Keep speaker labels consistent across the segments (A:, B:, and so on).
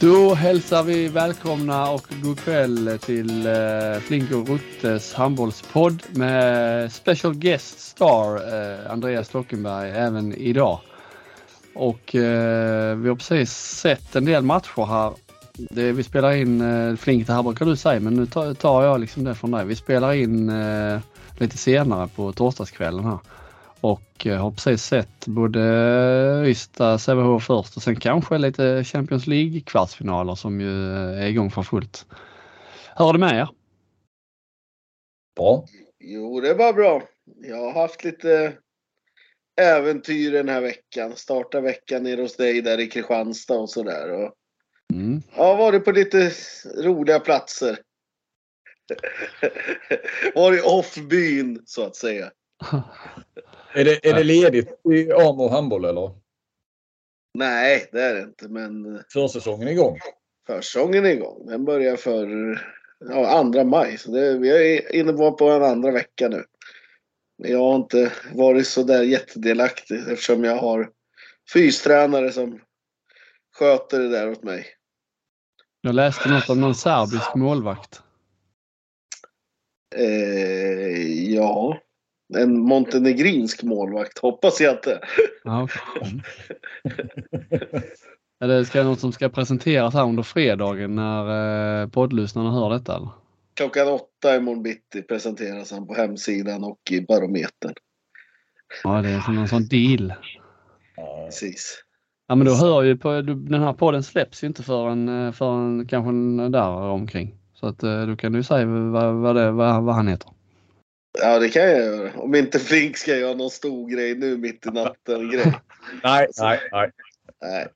A: Då hälsar vi välkomna och god kväll till eh, Flink och Ruttes handbollspodd med special guest star eh, Andreas Stockenberg även idag. Och eh, vi har precis sett en del matcher här. Det, vi spelar in, eh, Flink det här brukar du säga men nu tar, tar jag liksom det från dig. Vi spelar in eh, lite senare på torsdagskvällen här. Och har precis sett både Ystad, Sävehof först och sen kanske lite Champions League kvartsfinaler som ju är igång för fullt. Är det med er?
B: Bra.
C: Jo, det var bra. Jag har haft lite äventyr den här veckan. Starta veckan nere hos dig där i Kristianstad och sådär. Och... Mm. Ja, varit på lite roliga platser. varit off-byn så att säga.
B: Är det, är det ledigt i Amo handboll eller?
C: Nej, det är det inte. Men
B: försäsongen är igång?
C: Försäsongen är igång. Den börjar för ja, andra maj. Så det, vi är inne på en andra vecka nu. Men jag har inte varit så där jättedelaktig eftersom jag har fystränare som sköter det där åt mig.
A: Jag läste något om någon serbisk målvakt.
C: Eh, ja, en montenegrinsk målvakt hoppas jag inte.
A: Ja, okay. Är det ska något som ska presenteras här under fredagen när eh, poddlyssnarna hör detta? Eller?
C: Klockan åtta imorgon bitti presenteras han på hemsidan och i Barometern.
A: Ja, det är som en sån deal.
C: Precis.
A: Ja, men då hör ju på, den här podden släpps ju inte förrän, eh, förrän kanske där omkring. Så att eh, då kan du säga vad, vad, det, vad, vad han heter.
C: Ja, det kan jag göra. Om inte Flink ska göra någon stor grej nu mitt i natten-grej.
B: nej, nej, nej.
C: Nej.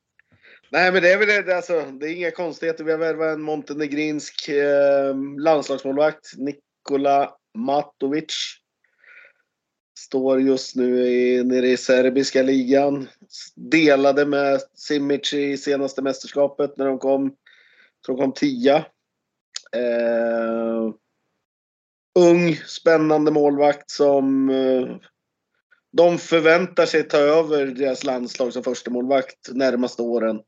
C: Nej, men det är väl det. Alltså, det är inga konstigheter. Vi har värvat en montenegrinsk eh, landslagsmålvakt, Nikola Matovic. Står just nu i, nere i serbiska ligan. Delade med Simic i senaste mästerskapet när de kom, tror de kom tia. Eh, ung, spännande målvakt som eh, de förväntar sig ta över deras landslag som första målvakt närmaste åren.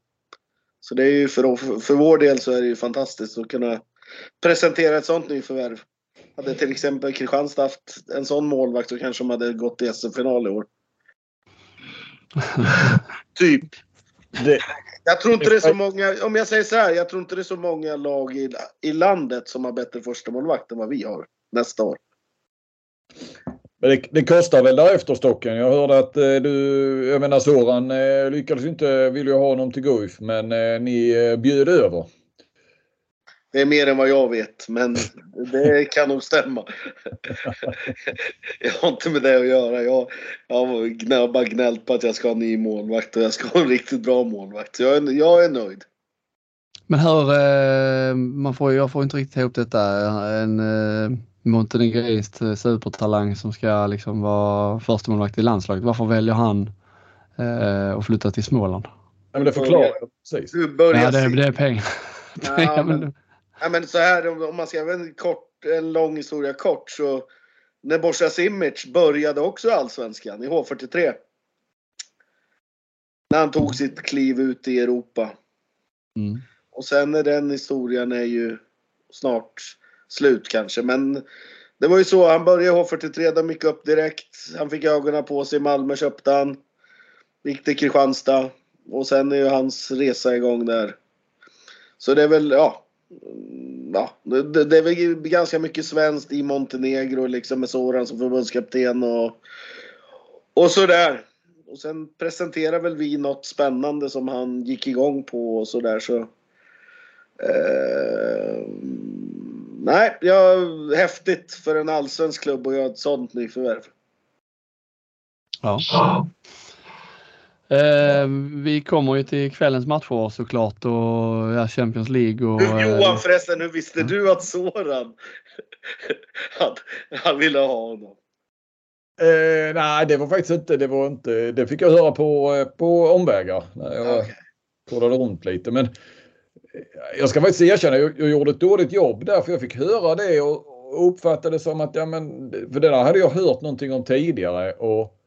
C: Så det är ju för, för vår del så är det ju fantastiskt att kunna presentera ett sånt nyförvärv. Hade till exempel Kristianstad haft en sån målvakt så kanske de hade gått i SM-final i år. typ. Det, jag tror inte det är så många, om jag säger så här, jag tror inte det är så många lag i, i landet som har bättre första målvakt än vad vi har nästa år.
B: Men det, det, kostar väl därefter Stocken. Jag hörde att eh, du, jag menar Soran eh, lyckades inte, vill ju ha honom till Guif men eh, ni eh, bjöd över.
C: Det är mer än vad jag vet men det kan nog stämma. jag har inte med det att göra. Jag, jag har bara gnällt på att jag ska ha en ny målvakt och jag ska ha en riktigt bra målvakt. Så jag är, jag är nöjd.
A: Men hur, eh, man får, jag får inte riktigt ihop detta. En, eh, montenegrinsk supertalang som ska liksom vara förstemålvakt i landslaget. Varför väljer han eh, att flytta till Småland?
B: Ja, men det förklarar jag precis.
C: Du börjar
A: ja, det, det är pengar.
C: Ja, men, ja, men så här om man ska göra en, kort, en lång historia kort så när Borsa Simic började också Allsvenskan i H43. När han tog sitt kliv ut i Europa. Mm. Och sen är den historien är ju snart slut kanske. Men det var ju så. Han började H43. De gick upp direkt. Han fick ögonen på sig. Malmö köpte han. Gick till Kristianstad. Och sen är ju hans resa igång där. Så det är väl, ja. Mm, ja, det, det är väl ganska mycket svenskt i Montenegro liksom med Soran som förbundskapten och, och sådär. Och sen presenterar väl vi något spännande som han gick igång på och sådär så. Eh, nej, ja, häftigt för en allsvensk klubb att göra ett sånt nyförvärv.
A: Ja. Eh, vi kommer ju till kvällens matcher såklart och ja, Champions League och...
C: Johan eh, förresten, hur visste ja. du att Soran att han ville ha honom?
B: Eh, nej, det var faktiskt inte. Det var inte. Det fick jag höra på, eh, på omvägar när jag okay. kollade runt lite. Men jag ska faktiskt erkänna, jag, jag gjorde ett dåligt jobb där för jag fick höra det och, och uppfattade det som att, ja men, för det där hade jag hört någonting om tidigare och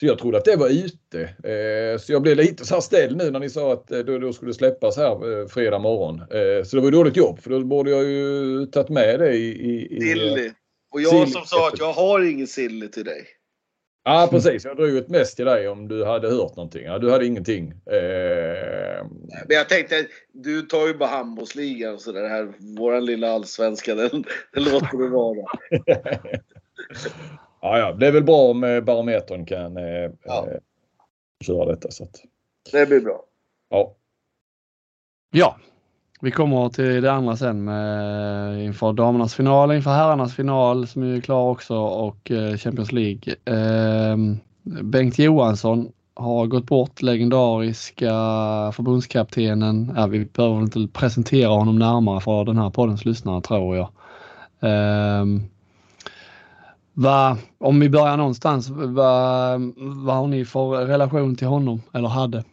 B: Så jag trodde att det var ute. Eh, så jag blev lite så här ställd nu när ni sa att eh, det då skulle släppas här eh, fredag morgon. Eh, så det var ju dåligt jobb för då borde jag ju tagit med det i... i, i
C: Silly. Och jag silly. som sa att jag har ingen silly till dig.
B: Ja precis, jag drog ett mest till dig om du hade hört någonting. Ja, du hade ingenting. Eh...
C: Men jag tänkte, du tar ju bara handbollsligan och sådär. Här, våran lilla allsvenska, den, den låter det vara.
B: ja, ja, det är väl bra om eh, barometern kan eh, ja. eh, köra detta. Så att...
C: Det blir bra.
B: Ja.
A: Ja, vi kommer till det andra sen med, inför damernas final, inför herrarnas final som är klar också och eh, Champions League. Eh, Bengt Johansson har gått bort, legendariska förbundskaptenen. Ja, vi behöver inte presentera honom närmare för den här poddens lyssnare tror jag. Eh, va, om vi börjar någonstans, vad har ni för relation till honom eller hade?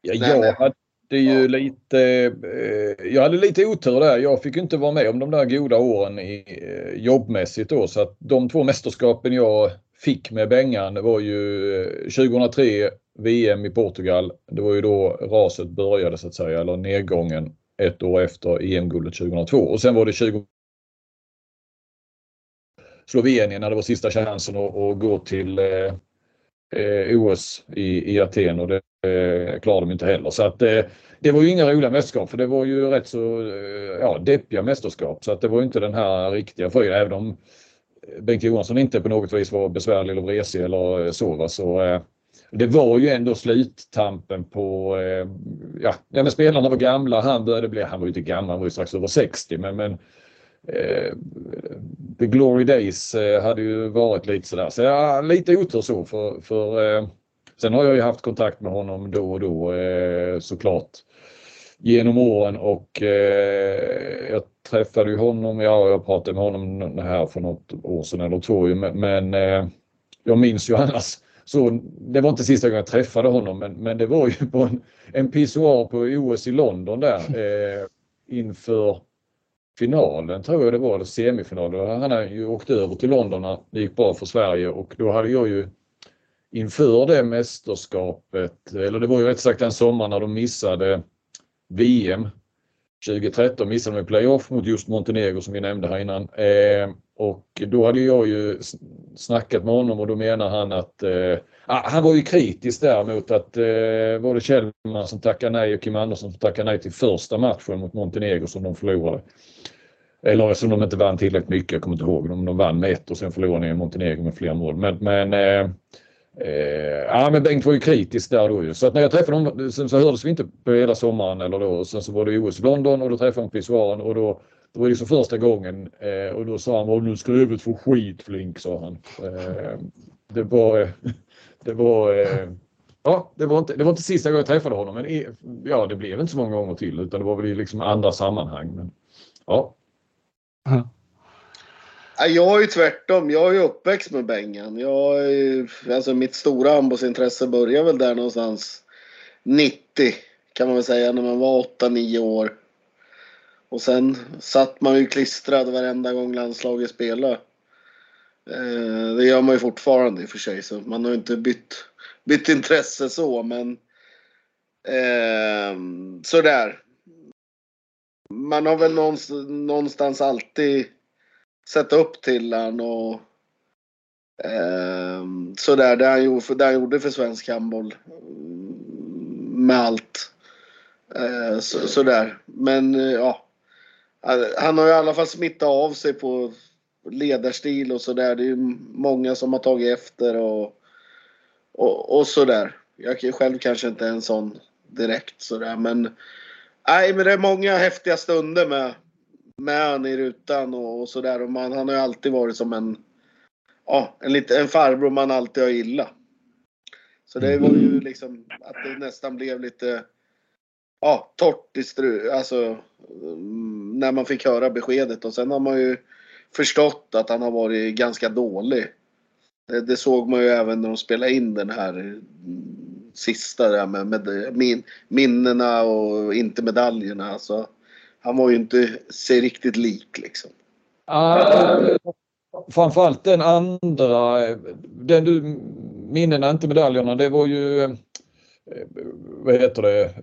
B: Ja, jag, hade, det är ju lite, eh, jag hade lite otur där. Jag fick inte vara med om de där goda åren i, eh, jobbmässigt då så att de två mästerskapen jag fick med Bengan var ju 2003 eh, VM i Portugal. Det var ju då raset började så att säga, eller nedgången ett år efter EM-guldet 2002 och sen var det 20 Slovenien när det var sista chansen att, att gå till eh, OS i, i Aten och det eh, klarade de inte heller. Så att eh, det var ju inga roliga mästerskap för det var ju rätt så eh, ja, deppiga mästerskap. Så att det var inte den här riktiga fröjden även om eh, Bengt Johansson inte på något vis var besvärlig eller vresig eller eh, så. Va? så eh, det var ju ändå sluttampen på, eh, ja, när spelarna var gamla, han började bli, han var ju inte gammal, han var ju strax över 60 men, men eh, The Glory Days eh, hade ju varit lite sådär. Så ja, lite otur så för, för eh, sen har jag ju haft kontakt med honom då och då eh, såklart genom åren och eh, jag träffade ju honom, ja jag pratade med honom här för något år sedan eller två men, men eh, jag minns ju annars så det var inte sista gången jag träffade honom men, men det var ju på en, en pissoar på OS i London där eh, inför finalen tror jag det var, eller semifinalen. Han hade ju åkt över till London när det gick bra för Sverige och då hade jag ju inför det mästerskapet, eller det var ju rätt sagt den sommaren när de missade VM 2013 missade de playoff mot just Montenegro som vi nämnde här innan. Eh, och då hade jag ju snackat med honom och då menar han att eh, ah, han var ju kritisk däremot att eh, var det Kjellman som tackade nej och Kim Andersson som tackade nej till första matchen mot Montenegro som de förlorade. Eller som de inte vann tillräckligt mycket, jag kommer inte ihåg. De, de vann med ett och sen förlorade de Montenegro med fler mål. Men, men eh, Eh, ja men Bengt var ju kritisk där då ju. Så att när jag träffade honom, sen så hördes vi inte på hela sommaren eller då. Sen så var det OS i London och då träffade jag honom på pissoaren och då, då var det liksom första gången eh, och då sa han nu ska huvudet få skit Flink sa han. Eh, det var, det var eh, Ja, det var, inte, det var inte sista gången jag träffade honom men ja, det blev inte så många gånger till utan det var väl i liksom andra sammanhang. Men, ja.
C: Jag är ju tvärtom. Jag är ju uppväxt med Bengan. Jag alltså mitt stora handbollsintresse började väl där någonstans 90 kan man väl säga när man var 8-9 år. Och sen satt man ju klistrad varenda gång landslaget spelade. Eh, det gör man ju fortfarande i och för sig så man har ju inte bytt, bytt intresse så men eh, sådär. Man har väl någonstans alltid sett upp till han och eh, sådär. Det han, gjorde, det han gjorde för svensk handboll. Mm, med allt. Eh, så, sådär. Men eh, ja. Alltså, han har i alla fall smittat av sig på ledarstil och sådär. Det är ju många som har tagit efter och, och, och sådär. Jag själv kanske inte är en sån direkt sådär men Nej men det är många häftiga stunder med, med han i rutan och, och sådär. han har ju alltid varit som en, ja, en, lite, en farbror man alltid har gillat. Så det var ju liksom att det nästan blev lite ja, torrt i stru, alltså mm, när man fick höra beskedet och sen har man ju förstått att han har varit ganska dålig. Det, det såg man ju även när de spelade in den här mm, sista där med, med min, minnena och inte medaljerna. Alltså, han var ju inte sig riktigt lik liksom.
B: Uh, framförallt den andra, den du, minnena, inte medaljerna, det var ju vad heter det,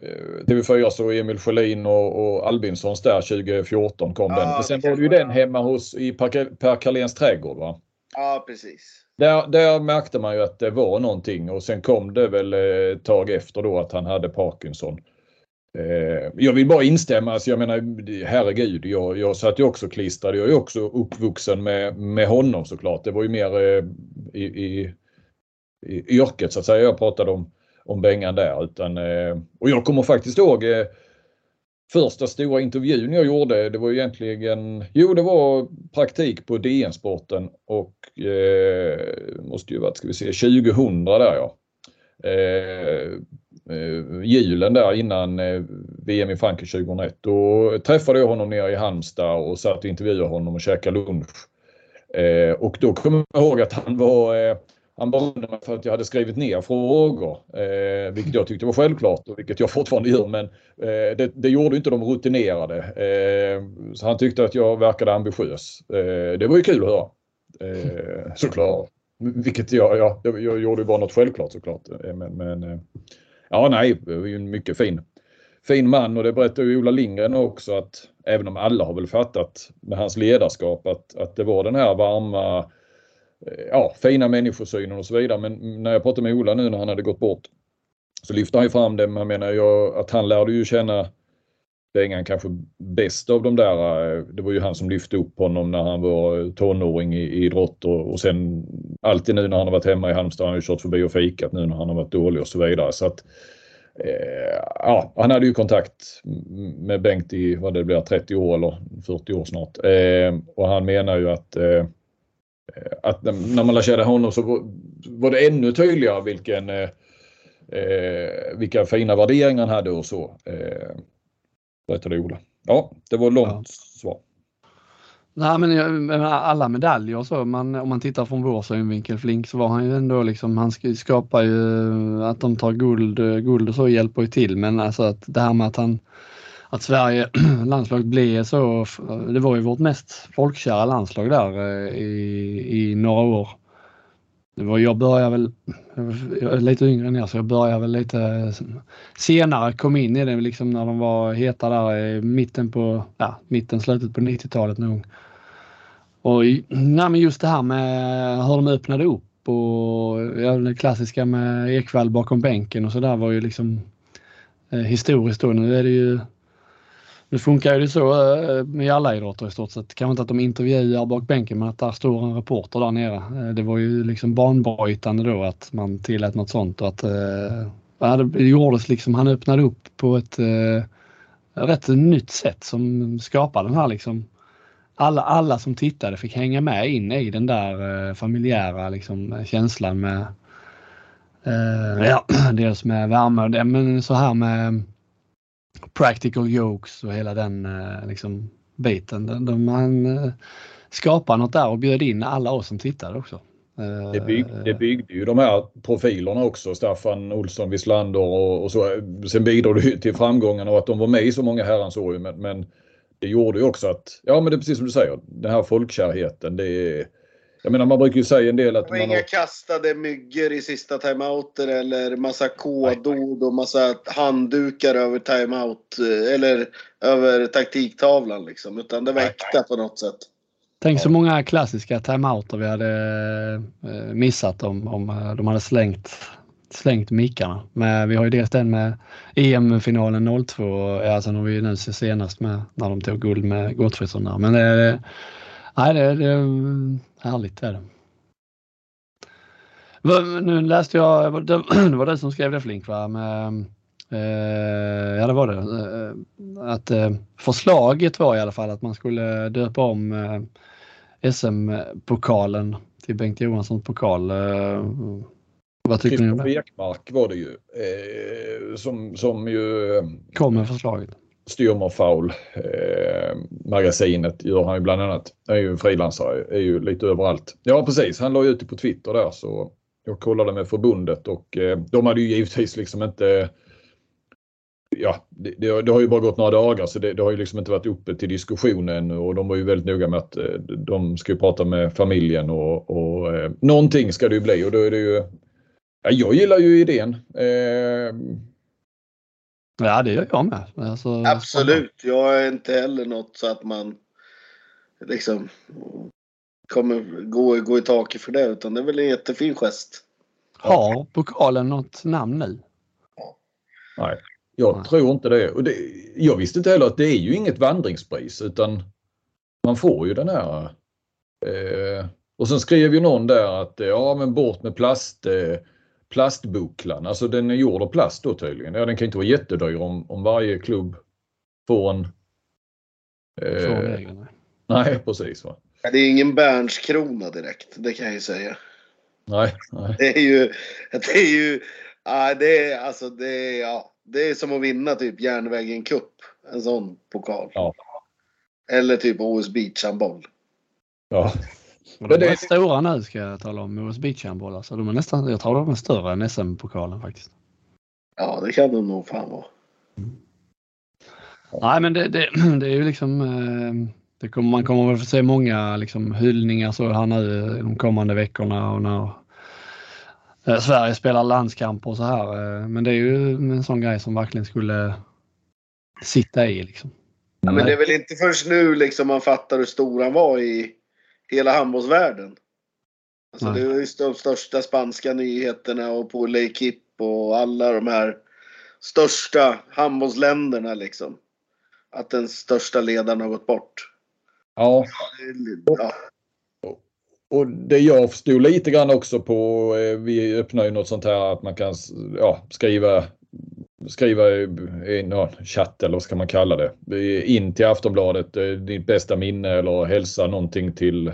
B: TV4 så Emil Sjölin och, och Albinssons där 2014 kom ja, den. Men sen var det ju den hemma hos i Per Carléns trädgård va?
C: Ja precis.
B: Där, där märkte man ju att det var någonting och sen kom det väl ett tag efter då att han hade Parkinson. Eh, jag vill bara instämma, alltså jag menar herregud, jag, jag satt ju också klistrad. Jag är också uppvuxen med, med honom såklart. Det var ju mer eh, i, i, i yrket så att säga jag pratade om, om Bengan där. Utan, eh, och jag kommer faktiskt ihåg eh, första stora intervjun jag gjorde, det var egentligen, jo det var praktik på DN-sporten och eh, måste ju varit, ska vi se, 2000 där ja. Eh, eh, julen där innan eh, VM i Frankrike 2001. Då träffade jag honom nere i Halmstad och satt och intervjuade honom och käkade lunch. Eh, och då kommer jag ihåg att han var eh, han berömde mig för att jag hade skrivit ner frågor, eh, vilket jag tyckte var självklart och vilket jag fortfarande gör. Men eh, det, det, gjorde inte de rutinerade. Eh, så han tyckte att jag verkade ambitiös. Eh, det var ju kul att höra. Eh, såklart. Vilket jag, ja, jag, jag gjorde bara något självklart såklart. Eh, men, men ja, nej, ju en mycket fin, fin man och det berättar ju Ola Lindgren också att även om alla har väl fattat med hans ledarskap att, att det var den här varma Eh, ja, fina människosynen och så vidare. Men när jag pratade med Ola nu när han hade gått bort så lyfte han ju fram det. Men menar jag att han lärde ju känna Bengan kanske bäst av de där. Eh, det var ju han som lyfte upp honom när han var eh, tonåring i, i idrott och, och sen alltid nu när han har varit hemma i Halmstad han har ju kört förbi och fikat nu när han har varit dålig och så vidare. Så att, eh, ja, han hade ju kontakt med Bengt i vad det blir 30 år eller 40 år snart. Eh, och han menar ju att eh, att när man lär känna honom så var det ännu tydligare vilken eh, eh, vilka fina värderingar han hade och så. Eh, berättade Ola. Ja, det var långt ja. svar.
A: Nej men alla medaljer och så, man, om man tittar från vår synvinkel Flink så var han ju ändå liksom, han skapar ju att de tar guld, guld och så hjälper ju till men alltså att det här med att han att Sverige, landslaget blev så, det var ju vårt mest folkkära landslag där eh, i, i några år. Det var, jag började väl, jag är lite yngre än er så jag började väl lite senare, kom in i det liksom när de var heta där i mitten på, ja, mitten, slutet på 90-talet nog. Och nej, men just det här med hur de öppnade upp och ja, det klassiska med Ekvall bakom bänken och så där var ju liksom eh, historiskt då. Nu är det ju nu funkar det så eh, i alla idrotter i stort sett. Kanske inte att de intervjuar bak bänken men att där står en reporter där nere. Eh, det var ju liksom banbrytande då att man tillät något sånt och att äh, det gjordes liksom, han öppnade upp på ett äh, rätt nytt sätt som skapade den här liksom alla, alla som tittade fick hänga med in i den där äh, familjära liksom, känslan med äh, ja, dels med värme men så här med practical jokes och hela den eh, liksom, biten. De, de, man eh, skapade något där och bjöd in alla oss som tittade också.
B: Eh, det, bygg, det byggde ju de här profilerna också, Staffan Olsson, Wislander och, och så. Sen bidrog det till framgången och att de var med i så många herrans år. Men, men det gjorde ju också att, ja men det är precis som du säger, den här folkkärheten. Det är, jag menar man brukar ju säga en del att... Det
C: var inga har... kastade myggor i sista timeouter eller massa kodord och massa handdukar över timeout eller över taktiktavlan liksom. Utan det var äkta på något sätt.
A: Tänk så många klassiska timeouter vi hade eh, missat om, om eh, de hade slängt, slängt mickarna. Men vi har ju dels den med EM-finalen 02, alltså när vi nu ser senast med när de tog guld med Gottfridsson Men det, nej, det, det Härligt är det. Nu läste jag, det var du som skrev det Flink va? Med, eh, ja det var det. Eh, att eh, förslaget var i alla fall att man skulle döpa om SM-pokalen till Bengt Johanssons pokal. Vad tycker ni om det?
B: Ekmark var det ju. Som, som ju...
A: Kom med förslaget.
B: Styrmerfaul eh, magasinet gör han ju bland annat. Han är ju en frilansare, är ju lite överallt. Ja precis, han la ut det på Twitter där så jag kollade med förbundet och eh, de hade ju givetvis liksom inte ja, det, det, har ju bara gått några dagar så det, det, har ju liksom inte varit uppe till diskussion ännu och de var ju väldigt noga med att eh, de ska ju prata med familjen och, och eh, någonting ska det ju bli och då är det ju ja, Jag gillar ju idén. Eh,
A: ja det gör jag med.
C: Alltså, Absolut, jag är inte heller något så att man liksom kommer gå, gå i taket för det utan det är väl en jättefin gest.
A: Har pokalen något namn nu?
B: Nej, jag Nej. tror inte det. Och det. Jag visste inte heller att det är ju inget vandringspris utan man får ju den här. Eh, och sen skrev ju någon där att ja men bort med plast, eh, plastbucklan. Alltså den är gjord av plast då tydligen. Ja den kan inte vara jättedyr om, om varje klubb får en.
A: Eh,
B: nej precis. Va?
C: Det är ingen Berns-krona direkt, det kan jag ju säga.
B: Nej, nej.
C: Det är ju, det är ju, ja, det är alltså det är, ja, det är som att vinna typ järnvägen cup. En sån pokal.
B: Ja.
C: Eller typ OS beachhandboll.
B: Ja.
A: De är stora nu ska jag tala om, OS beachhandboll. Alltså, de är nästan, jag tror de är större än SM-pokalen faktiskt.
C: Ja, det kan de nog fan vara. Mm.
A: Nej, men det, det, det, är ju liksom eh, det kommer, man kommer väl få se många liksom, hyllningar så här nu de kommande veckorna och när eh, Sverige spelar landskamper och så här. Eh, men det är ju en sån grej som verkligen skulle sitta i. Liksom.
C: Ja, men det är väl inte först nu liksom man fattar hur stor han var i hela handbollsvärlden. Alltså det är ju de största spanska nyheterna och på L'Equipe och alla de här största handbollsländerna liksom. Att den största ledaren har gått bort.
B: Ja. ja. Och det jag förstod lite grann också på, eh, vi öppnar ju något sånt här att man kan ja, skriva skriva i någon chatt eller vad ska man kalla det. In till Aftonbladet, eh, ditt bästa minne eller hälsa någonting till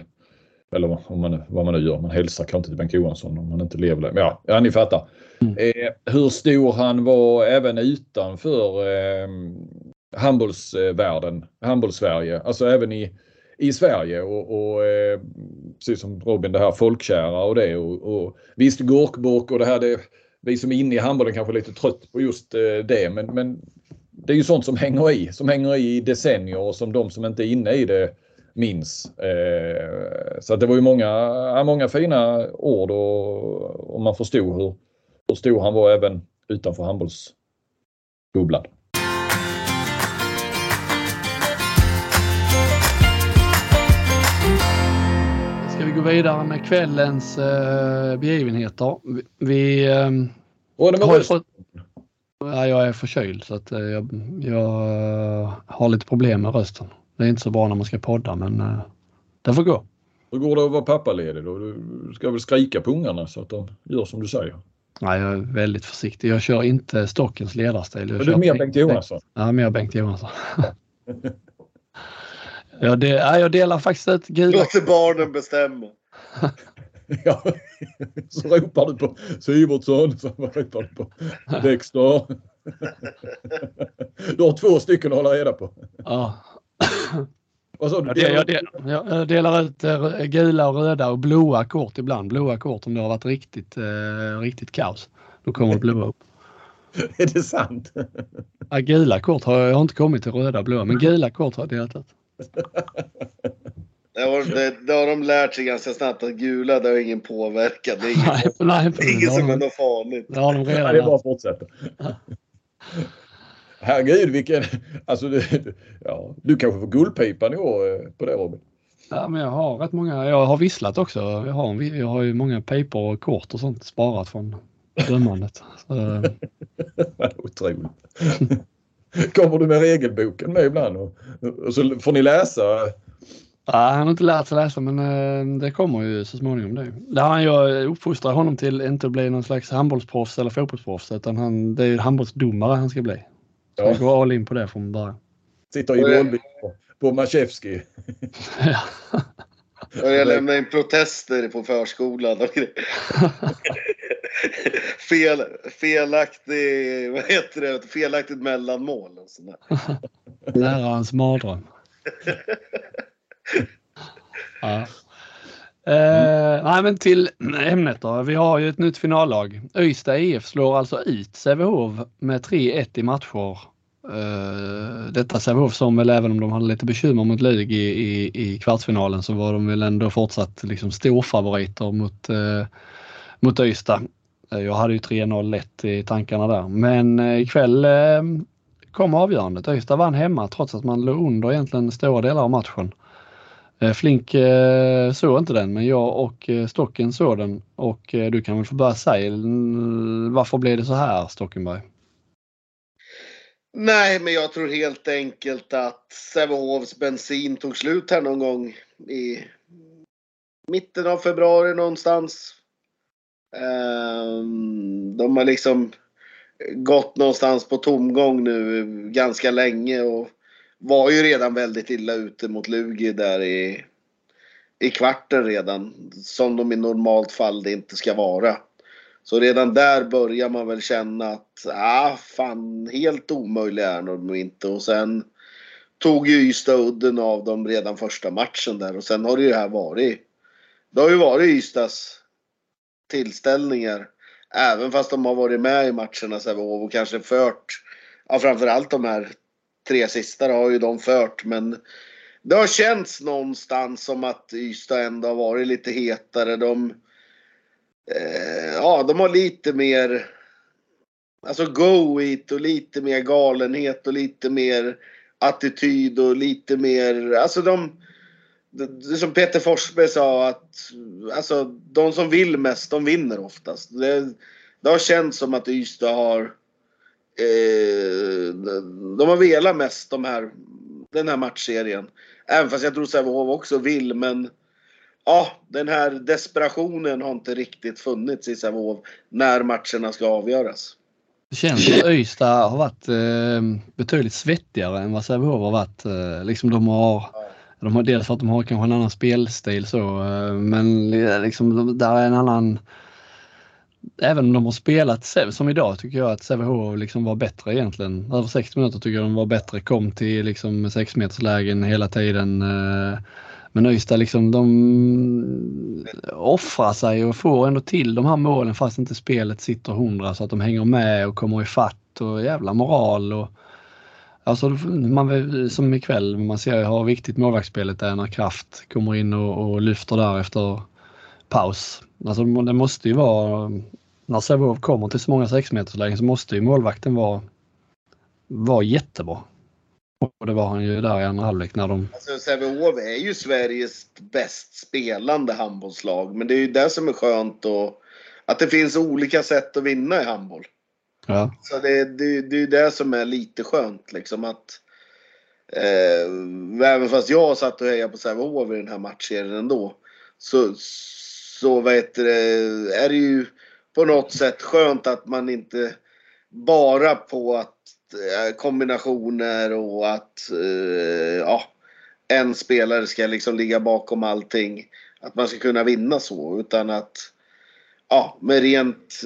B: eller om man, vad man nu gör. Man hälsar kanske inte till Bengt Johansson om man inte lever längre. Ja, ja, ni fattar. Mm. Eh, hur stor han var även utanför eh, handbollsvärlden, handbollssverige. Alltså även i i Sverige och, och eh, precis som Robin det här folkkära och det och, och visst gurkburk och det här det vi som är inne i handbollen kanske är lite trött på just eh, det men, men det är ju sånt som hänger i, som hänger i decennier och som de som inte är inne i det minns. Eh, så det var ju många, många fina ord och, och man förstod hur, hur stor han var även utanför handbollsbubblan.
A: Vidare med kvällens eh, begivenheter. Vi, vi eh,
B: har fått,
A: ja, jag är förkyld så att eh, jag, jag uh, har lite problem med rösten. Det är inte så bra när man ska podda men uh, det får gå.
B: Hur går det att vara pappaledig då? Du ska väl skrika på ungarna så att de gör som du säger?
A: Nej, jag är väldigt försiktig. Jag kör inte stockens ledarstil.
B: Jag du är mer Bengt Johansson?
A: Ja, mer Bengt Johansson. Ja, det, ja, jag delar faktiskt ett gult.
C: Låter barnen bestämma.
B: ja, så ropar du på Syvertsson, så ropar du på Dexter. du har två stycken att hålla reda på.
A: Ja. Vad sa du? Jag, jag, jag, delar ut eh, gula och röda och blåa kort ibland. Blåa kort om det har varit riktigt, eh, riktigt kaos. Då kommer det blåa upp.
B: Är det sant?
A: Ja, gula kort har jag har inte kommit till röda och blåa men gula kort har jag delat ut.
C: Det har, det, det har de lärt sig ganska snabbt att gula det har ingen påverkan. Det är ingen,
A: nej, nej,
C: det är ingen som är något farligt.
A: Det har de redan.
B: Ja, det är bara att fortsätta. Herregud vilken... Alltså, du, ja, du kanske får guldpipan i år eh, på det Robin?
A: Ja, men jag har rätt många. Jag har visslat också. Jag har, jag har ju många paper och kort och sånt sparat från dömandet. Så...
B: Otroligt. Kommer du med regelboken med ibland och, och så får ni läsa?
A: Ja, han har inte lärt sig läsa men eh, det kommer ju så småningom. Det. Där han jag uppfostrar honom till inte att bli någon slags handbollsproffs eller fotbollsproffs utan han, det är handbollsdomare han ska bli. Så ja. han går all in på det från början.
B: Sitter i målbil på,
C: ja. Och jag lämnar in protester på förskolan. Fel, felaktig, vad heter det, felaktigt mellanmål. Och sådär.
A: Lärarens mardröm. ja. Eh, nej, men till ämnet då. Vi har ju ett nytt finallag. Ystad IF slår alltså ut Sävehof med 3-1 i matcher Uh, detta Sävehof som väl även om de hade lite bekymmer mot Lugi i, i, i kvartsfinalen så var de väl ändå fortsatt liksom storfavoriter mot, uh, mot Ystad. Uh, jag hade ju 3-0 lätt i tankarna där men uh, ikväll uh, kom avgörandet. Ystad vann hemma trots att man låg under egentligen stora delar av matchen. Flink såg inte den men jag och Stocken såg den och du kan väl få börja säga mm, varför blev det så här Stockenberg?
C: Nej, men jag tror helt enkelt att Sävehofs bensin tog slut här någon gång i mitten av februari någonstans. Ehm, de har liksom gått någonstans på tomgång nu ganska länge och var ju redan väldigt illa ute mot Lugi där i, i kvarten redan. Som de i normalt fall det inte ska vara. Så redan där börjar man väl känna att, ah, fan, helt omöjliga är de inte. Och sen tog ju Ystad udden av dem redan första matchen där och sen har det ju här varit. Det har ju varit Ystads tillställningar. Även fast de har varit med i matcherna Sävehof och kanske fört, ja framförallt de här tre sista har ju de fört men det har känts någonstans som att Ystad ändå har varit lite hetare. De, eh, ja, de har lite mer alltså go it och lite mer galenhet och lite mer attityd och lite mer, alltså de det som Peter Forsberg sa att alltså de som vill mest de vinner oftast. Det, det har känts som att Ystad har eh, de har velat mest de här, den här matchserien. Även fast jag tror Sävehof också vill men ja, den här desperationen har inte riktigt funnits i Sävehof när matcherna ska avgöras.
A: Det känns som att Ystad har varit eh, betydligt svettigare än vad Sävehof har varit. Eh, liksom de har, de har dels för att de har kanske en annan spelstil så, eh, men eh, liksom där är en annan Även om de har spelat som idag tycker jag att Sävehof liksom var bättre egentligen. Över 60 minuter tycker jag de var bättre. Kom till liksom sexmeterslägen hela tiden. Eh, men Ystad liksom de eh, offrar sig och får ändå till de här målen fast inte spelet sitter hundra så att de hänger med och kommer ifatt och jävla moral. Och, alltså man, som ikväll, man ser hur viktigt målvaktsspelet är när Kraft kommer in och, och lyfter där efter paus. Alltså det måste ju vara, när Sävehof kommer till så många sexmeterslägen så måste ju målvakten vara, vara jättebra. Och det var han ju där i andra halvlek när de...
C: Alltså Sävehof är ju Sveriges bäst spelande handbollslag. Men det är ju det som är skönt och att det finns olika sätt att vinna i handboll.
A: Ja.
C: Så det, det, det är ju det som är lite skönt liksom att eh, Även fast jag satt och hejade på Sävehof i den här matchserien ändå. Så, så heter det, är det ju på något sätt skönt att man inte bara på att Eh, kombinationer och att eh, ja, en spelare ska liksom ligga bakom allting. Att man ska kunna vinna så utan att ja, med rent,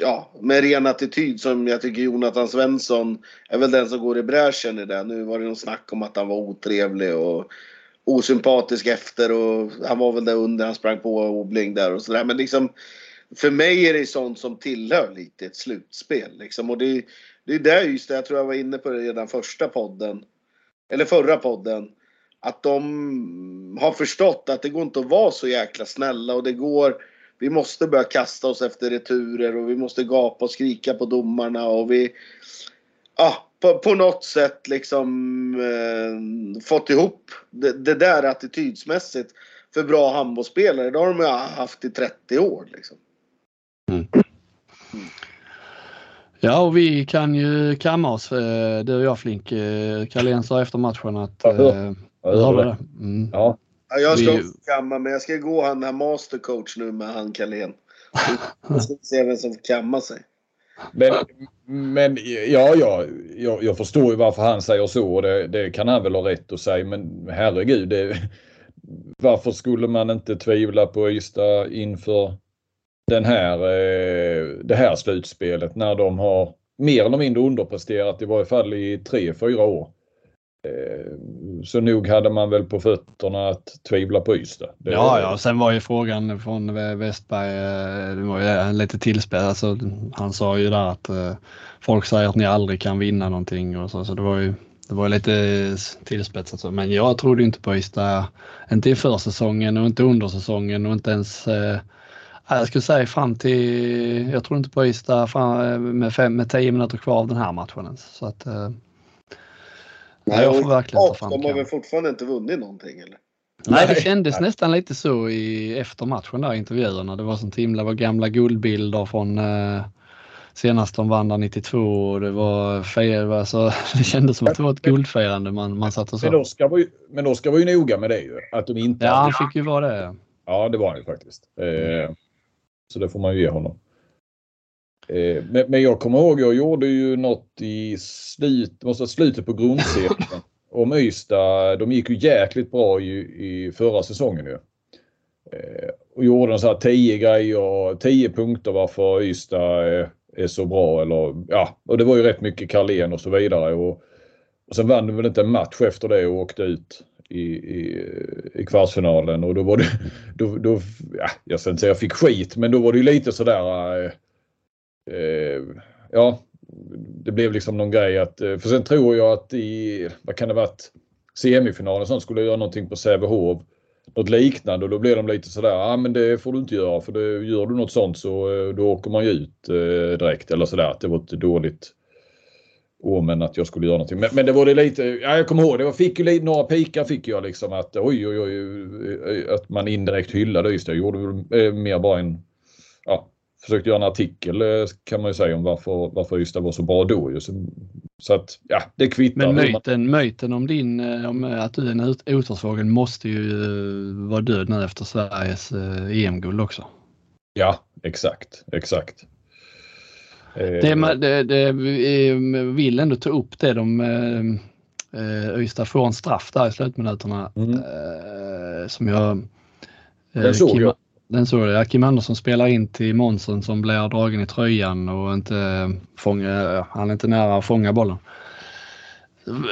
C: ja, med ren attityd som jag tycker Jonathan Svensson är väl den som går i bräschen i det. Nu var det någon snack om att han var otrevlig och osympatisk efter och han var väl där under, han sprang på Obling där och sådär. Men liksom för mig är det sånt som tillhör lite ett slutspel liksom och det det är där just det, jag tror jag var inne på det redan första podden. Eller förra podden. Att de har förstått att det går inte att vara så jäkla snälla och det går vi måste börja kasta oss efter returer och vi måste gapa och skrika på domarna och vi ja, på, på något sätt liksom eh, fått ihop det, det, där attitydsmässigt för bra handbollsspelare. Det har de ju haft i 30 år. Liksom. Mm.
A: Ja, och vi kan ju kamma oss, eh, du och jag Flink. Eh, Carlén sa efter matchen att... Ja,
B: eh, jag hörde det.
C: Mm. Ja. ja. Jag ska vi... också kamma, men jag ska gå han här mastercoach nu med han Carlén. Jag ska se vem som kammar sig.
B: Men, men ja, ja jag, jag förstår ju varför han säger så. Det, det kan han väl ha rätt att säga. Men herregud, det, varför skulle man inte tvivla på Ystad inför den här, eh, det här slutspelet när de har mer eller mindre underpresterat i varje fall i tre, fyra år. Eh, så nog hade man väl på fötterna att tvivla på Ystad.
A: Det... Ja, ja, sen var ju frågan från Westberg, eh, det var ju lite tillspel. Alltså, han sa ju där att folk säger att ni aldrig kan vinna någonting och så, så det var ju det var lite tillspetsat alltså. men jag trodde inte på Ystad. Inte i försäsongen och inte under säsongen och inte ens jag skulle säga fram till, jag tror inte på Ystad fram, med, fem, med tio minuter kvar av den här matchen ens. Så att,
C: Nej, jag får verkligen ta fram De har väl fortfarande inte vunnit någonting eller?
A: Nej, det kändes Nej. nästan lite så i, efter matchen där intervjuerna. Det var sånt himla, var gamla guldbilder från eh, senast de vann där 92 och det var fel. Alltså, det kändes som att det var ett guldfirande man, man satt och
B: så. Men Oskar var, ju, men Oskar var ju noga med det ju. Att de inte
A: ja, han fick ju vara det.
B: Ja, det var han ju faktiskt. Eh, så det får man ju ge honom. Eh, men, men, jag kommer ihåg, jag gjorde ju något i slut, måste slutet på grundserien om Ystad. De gick ju jäkligt bra i, i förra säsongen ju. Eh, och gjorde så här 10 grejer, 10 punkter varför Ystad är, är, så bra. Eller, ja, och det var ju rätt mycket Carlén och så vidare. Och, och sen vann de väl inte en match efter det och åkte ut i, i, i kvartsfinalen. Och då var det, då, då, ja, jag ska inte säga jag fick skit, men då var det ju lite sådär eh, eh, ja, det blev liksom någon grej att, eh, för sen tror jag att i, vad kan det varit, semifinalen sånt skulle jag göra någonting på Sävehof. Något liknande och då blev de lite sådär, ja ah, men det får du inte göra för det, gör du något sånt så eh, då åker man ju ut eh, direkt eller sådär. Att det var ett dåligt omen att jag skulle göra någonting. Men, men det var det lite, ja, jag kommer ihåg, det var, fick ju några pikar fick jag liksom att oj oj oj, att man indirekt hyllade det. Jag gjorde väl mer bara en, ja, försökt göra en artikel eh, kan man ju säga om varför, varför Ystad var så bra då. Just. Så att ja, det kvittar.
A: Men myten, myten om din, eh, om att du är en otursfågel måste ju eh, vara död nu efter Sveriges EM-guld också.
B: Ja, exakt, exakt.
A: Det, det, det, vi vill ändå ta upp det de Ystad får en straff där i slutminuterna mm. som jag...
B: Den såg jag.
A: Den såg jag. Kim Andersson spelar in till Månsson som blir dragen i tröjan och inte fånga, han är inte nära att fånga bollen.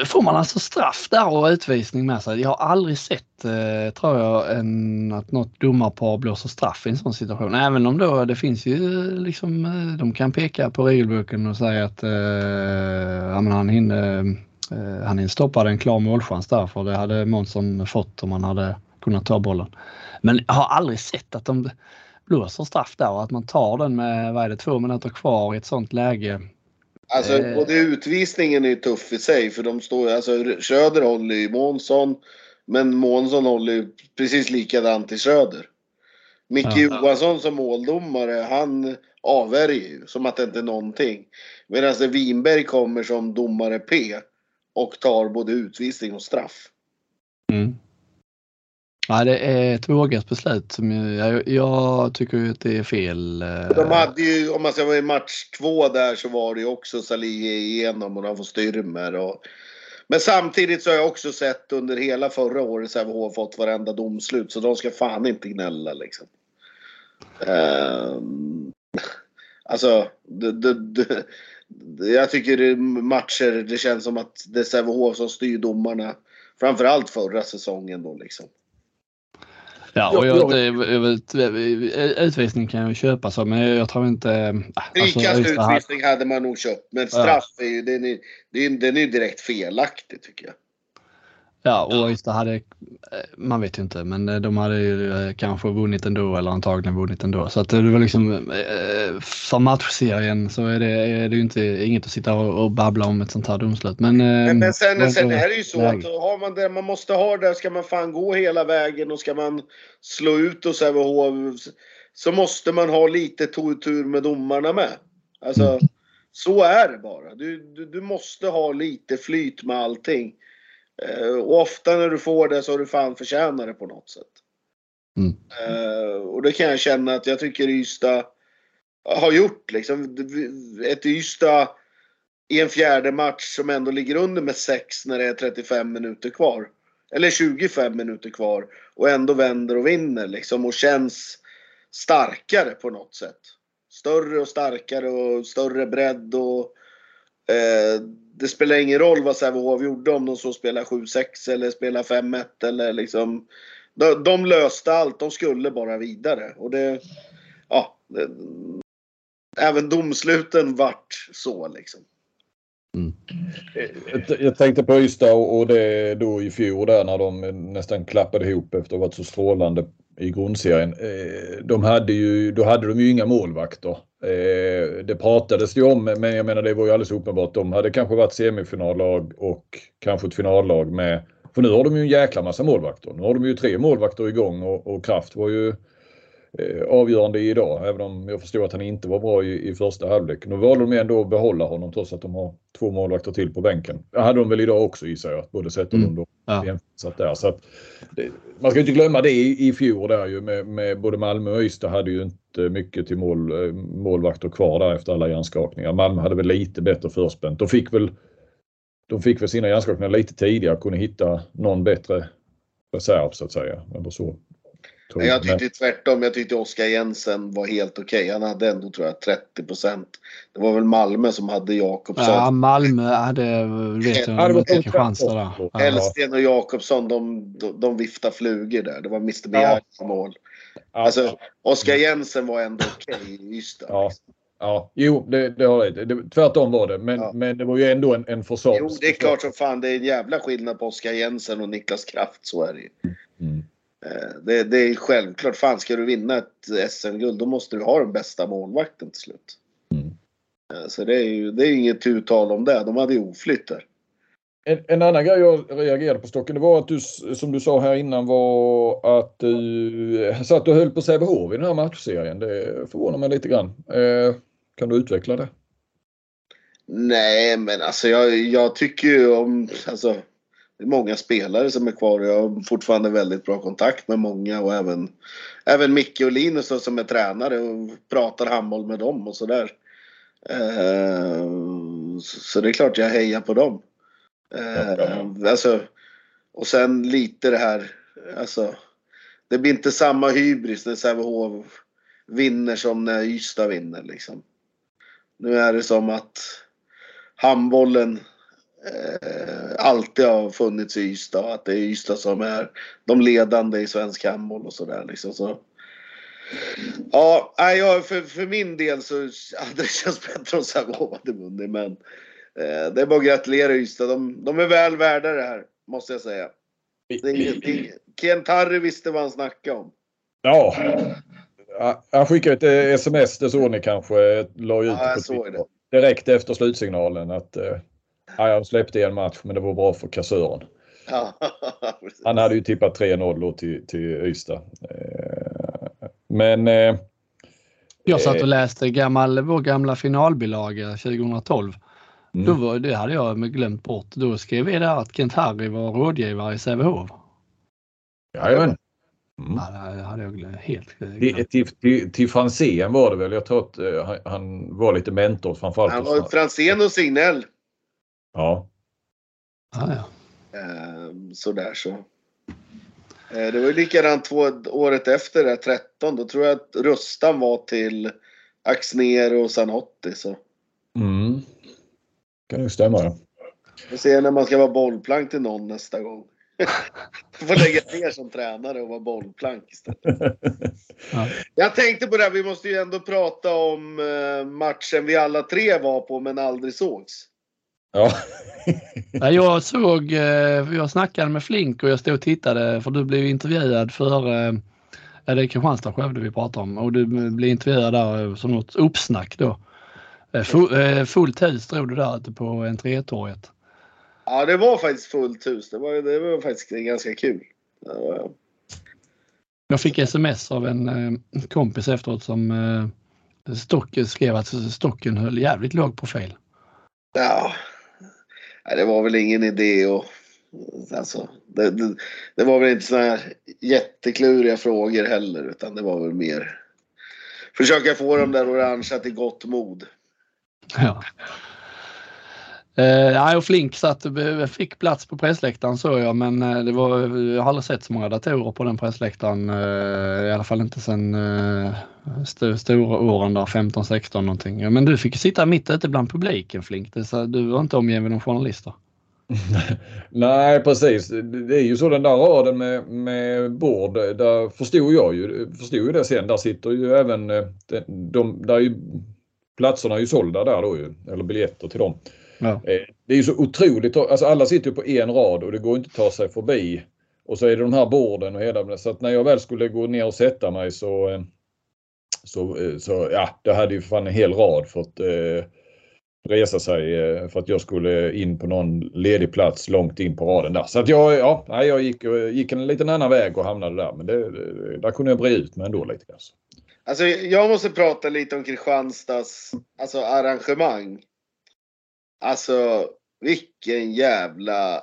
A: Får man alltså straff där och utvisning med sig? Jag har aldrig sett, eh, tror jag, en, att något domarpar blåser straff i en sån situation. Även om då det finns ju eh, liksom, eh, de kan peka på regelboken och säga att eh, ja, men han hinner, eh, han stoppade en klar målchans där för det hade Månsson fått om han hade kunnat ta bollen. Men jag har aldrig sett att de blåser straff där och att man tar den med, vad är det, två minuter kvar i ett sånt läge.
C: Alltså eh. både utvisningen är tuff i sig för de står alltså Söder håller ju Månsson men Månsson håller ju precis likadant till Söder. Micke ja. Johansson som måldomare han avvärjer ju som att det inte är någonting. Medan Winberg kommer som domare P och tar både utvisning och straff.
A: Mm. Ja, det är ett vågat beslut. Som jag, jag tycker att det är fel.
C: Eh. De hade ju, om man ska vara i match två där så var det ju också Salih igenom och de får styrmer. Och... Men samtidigt så har jag också sett under hela förra året Sävehof fått varenda domslut så de ska fan inte gnälla liksom. Um... Alltså, det, det, det, jag tycker matcher, det känns som att det är Sävehof som styr domarna. Framförallt förra säsongen då liksom.
A: Ja, och jag, jag, utvisning kan jag köpa så, men jag tror inte...
C: Alltså, utvisning hade man nog köpt, men straff är ju, den är, den är direkt felaktig tycker jag.
A: Ja, och Ystad hade, eh, man vet ju inte, men eh, de hade ju eh, kanske vunnit ändå eller antagligen vunnit ändå. Så att det var liksom, som matchserien så är det, är det ju inte, inget att sitta och, babbla om ett sånt här domslut. Men,
C: men, men sen, sen är det ju så att har man det man måste ha där ska man fan gå hela vägen och ska man slå ut och Sävehof så måste man ha lite tur med domarna med. Alltså, mm. så är det bara. Du, du, du måste ha lite flyt med allting. Eh, och ofta när du får det så har du fan förtjänat det på något sätt. Mm. Uh, och det kan jag känna att jag tycker Ystad har gjort liksom. Ett Ystad i en fjärde match som ändå ligger under med 6 när det är 35 minuter kvar. Eller 25 minuter kvar. Och ändå vänder och vinner liksom och känns starkare på något sätt. Större och starkare och större bredd och Eh, det spelar ingen roll vad Sävehof gjorde om de så spelar 7-6 eller spelar 5-1 eller liksom. De, de, löste allt, de skulle bara vidare. Och det, ja, det, även domsluten vart så liksom.
B: Mm. Jag tänkte på Ystad och det då i fjol där när de nästan klappade ihop efter att ha varit så strålande i grundserien. Eh, de hade ju, då hade de ju inga målvakter. Eh, det pratades ju om, men jag menar det var ju alldeles uppenbart. De hade kanske varit semifinallag och kanske ett finallag med. För nu har de ju en jäkla massa målvakter. Nu har de ju tre målvakter igång och, och Kraft var ju eh, avgörande idag. Även om jag förstår att han inte var bra i, i första halvlek. Nu valde de ändå att behålla honom trots att de har två målvakter till på bänken. Det hade de väl idag också gissar jag. Både Zetterlund och mm. ja. där. Så att, det, man ska inte glömma det i, i fjol där ju med, med både Malmö och Ystad hade ju inte mycket till mål, eh, målvakter kvar där efter alla hjärnskakningar. Malmö hade väl lite bättre förspänt. De fick väl de fick väl sina hjärnskakningar lite tidigare, kunde hitta någon bättre reserv så att säga. Eller så.
C: Jag tyckte tvärtom. Jag tyckte Oskar Jensen var helt okej. Okay. Han hade ändå tror jag 30 procent. Det var väl Malmö som hade Jakobsson.
A: Ja, Malmö hade vet jag, mycket chanser där.
C: Hellsten och Jakobsson de, de, de viftade flugor där. Det var Mr Begär ja. mål. Alltså, Oskar Jensen var ändå okej okay i Ystad.
B: Ja. Ja, jo, det, det har det. Tvärtom var det. Men, ja. men det var ju ändå en, en försats.
C: Jo, det är klart som fan. Det är en jävla skillnad på Oskar Jensen och Niklas Kraft. Så är det ju. Mm. Eh, det, det, är självklart. Fan, ska du vinna ett SM-guld då måste du ha den bästa målvakten till slut. Mm. Eh, så det är ju det är inget uttal om det. De hade ju oflytt där.
B: En, en, annan grej jag reagerade på Stocken, det var att du, som du sa här innan, var att du satt och höll på Sävehof i den här matchserien. Det förvånar mig lite grann. Eh, kan du utveckla det?
C: Nej, men alltså jag, jag tycker ju om, alltså det är många spelare som är kvar och jag har fortfarande väldigt bra kontakt med många och även, även Micke och Linus då, som är tränare och pratar handboll med dem och sådär. Eh, så det är klart jag hejar på dem. Eh, alltså, och sen lite det här, alltså det blir inte samma hybris när Sävehof vinner som när Ystad vinner liksom. Nu är det som att handbollen eh, alltid har funnits i Ystad. Att det är Ystad som är de ledande i svensk handboll och sådär. Liksom, så. Ja, jag, för, för min del så hade det känts bättre om Sävehof hade vunnit. Men eh, det är bara att gratulera Ystad. De, de, är väl värda det här, måste jag säga. Kent Harry visste vad han snackade om.
B: Ja. Han skickade ett eh, sms, det såg ni kanske. La ut ja,
C: på Twitter.
B: Direkt efter slutsignalen att eh, Ja, jag släppte en match men det var bra för kassören. Han hade ju tippat 3-0 till, till Ystad. Eh, men... Eh,
A: jag satt och eh, läste gammal, vår gamla finalbilaga 2012. Mm. Då var, det hade jag glömt bort. Då skrev vi där att Kent Harry var rådgivare i Sävehof.
B: Jajamän.
A: Mm. Ja, det hade jag helt
B: glömt. Till, till, till Franzén var det väl. Jag tror att uh, han var lite mentor framförallt.
C: Han var Franzén och Signell.
B: Ja.
A: Ah, ja.
C: Ehm, sådär så. Ehm, det var ju likadant två, året efter, det, 13. Då tror jag att Rustan var till Axner och Sanotti. Så.
B: Mm. kan ju stämma. Ja.
C: Vi ser när man ska vara bollplank till någon nästa gång. Du får lägga ner som tränare och vara bollplank istället. Ja. Jag tänkte på det, vi måste ju ändå prata om eh, matchen vi alla tre var på men aldrig sågs.
B: Ja.
A: jag såg, eh, jag snackade med Flink och jag stod och tittade för du blev intervjuad för, eh, är det Kristianstad Skövde vi pratar om och du blev intervjuad där som något uppsnack då. Eh, fullt hus stod du där ute på entrétorget.
C: Ja det var faktiskt fullt hus. Det var, det var faktiskt ganska kul.
A: Jag fick sms av en kompis efteråt som Stock skrev att stocken höll jävligt låg profil.
C: Ja, det var väl ingen idé och Alltså, det, det, det, var väl inte sådana här jättekluriga frågor heller utan det var väl mer försöka få de där orangea till gott mod.
A: Ja. Eh, och Flink satt, fick plats på pressläktaren såg jag men eh, det var, jag har aldrig sett så många datorer på den pressläktaren. Eh, I alla fall inte sen eh, st stora åren där 15-16 någonting. Ja, men du fick sitta mitt ute bland publiken Flink. Så, du var inte omgiven av journalister.
B: Nej precis. Det är ju så den där raden med, med bord. Där förstod jag ju, förstod ju det sen. Där sitter ju även eh, de, de där är ju, platserna är ju sålda där då ju. Eller biljetter till dem. Ja. Eh, det är ju så otroligt. Alltså alla sitter ju på en rad och det går inte att ta sig förbi. Och så är det de här borden och hela Så att när jag väl skulle gå ner och sätta mig så eh, så, eh, så ja, det hade ju fan en hel rad fått eh, resa sig eh, för att jag skulle in på någon ledig plats långt in på raden där. Så att jag, ja, jag gick, eh, gick en liten annan väg och hamnade där. Men det, där kunde jag bre ut mig ändå lite. Alltså.
C: alltså jag måste prata lite om Kristianstads alltså, arrangemang. Alltså vilken jävla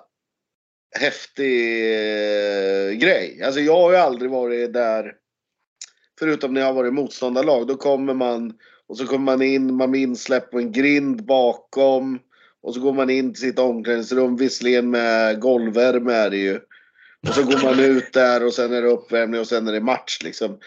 C: häftig eh, grej. Alltså jag har ju aldrig varit där förutom när jag har varit motståndarlag. Då kommer man och så kommer man in, man minns släpper en grind bakom. Och så går man in till sitt omklädningsrum, visserligen med golvvärme är det ju. Och så går man ut där och sen är det uppvärmning och sen är det match liksom.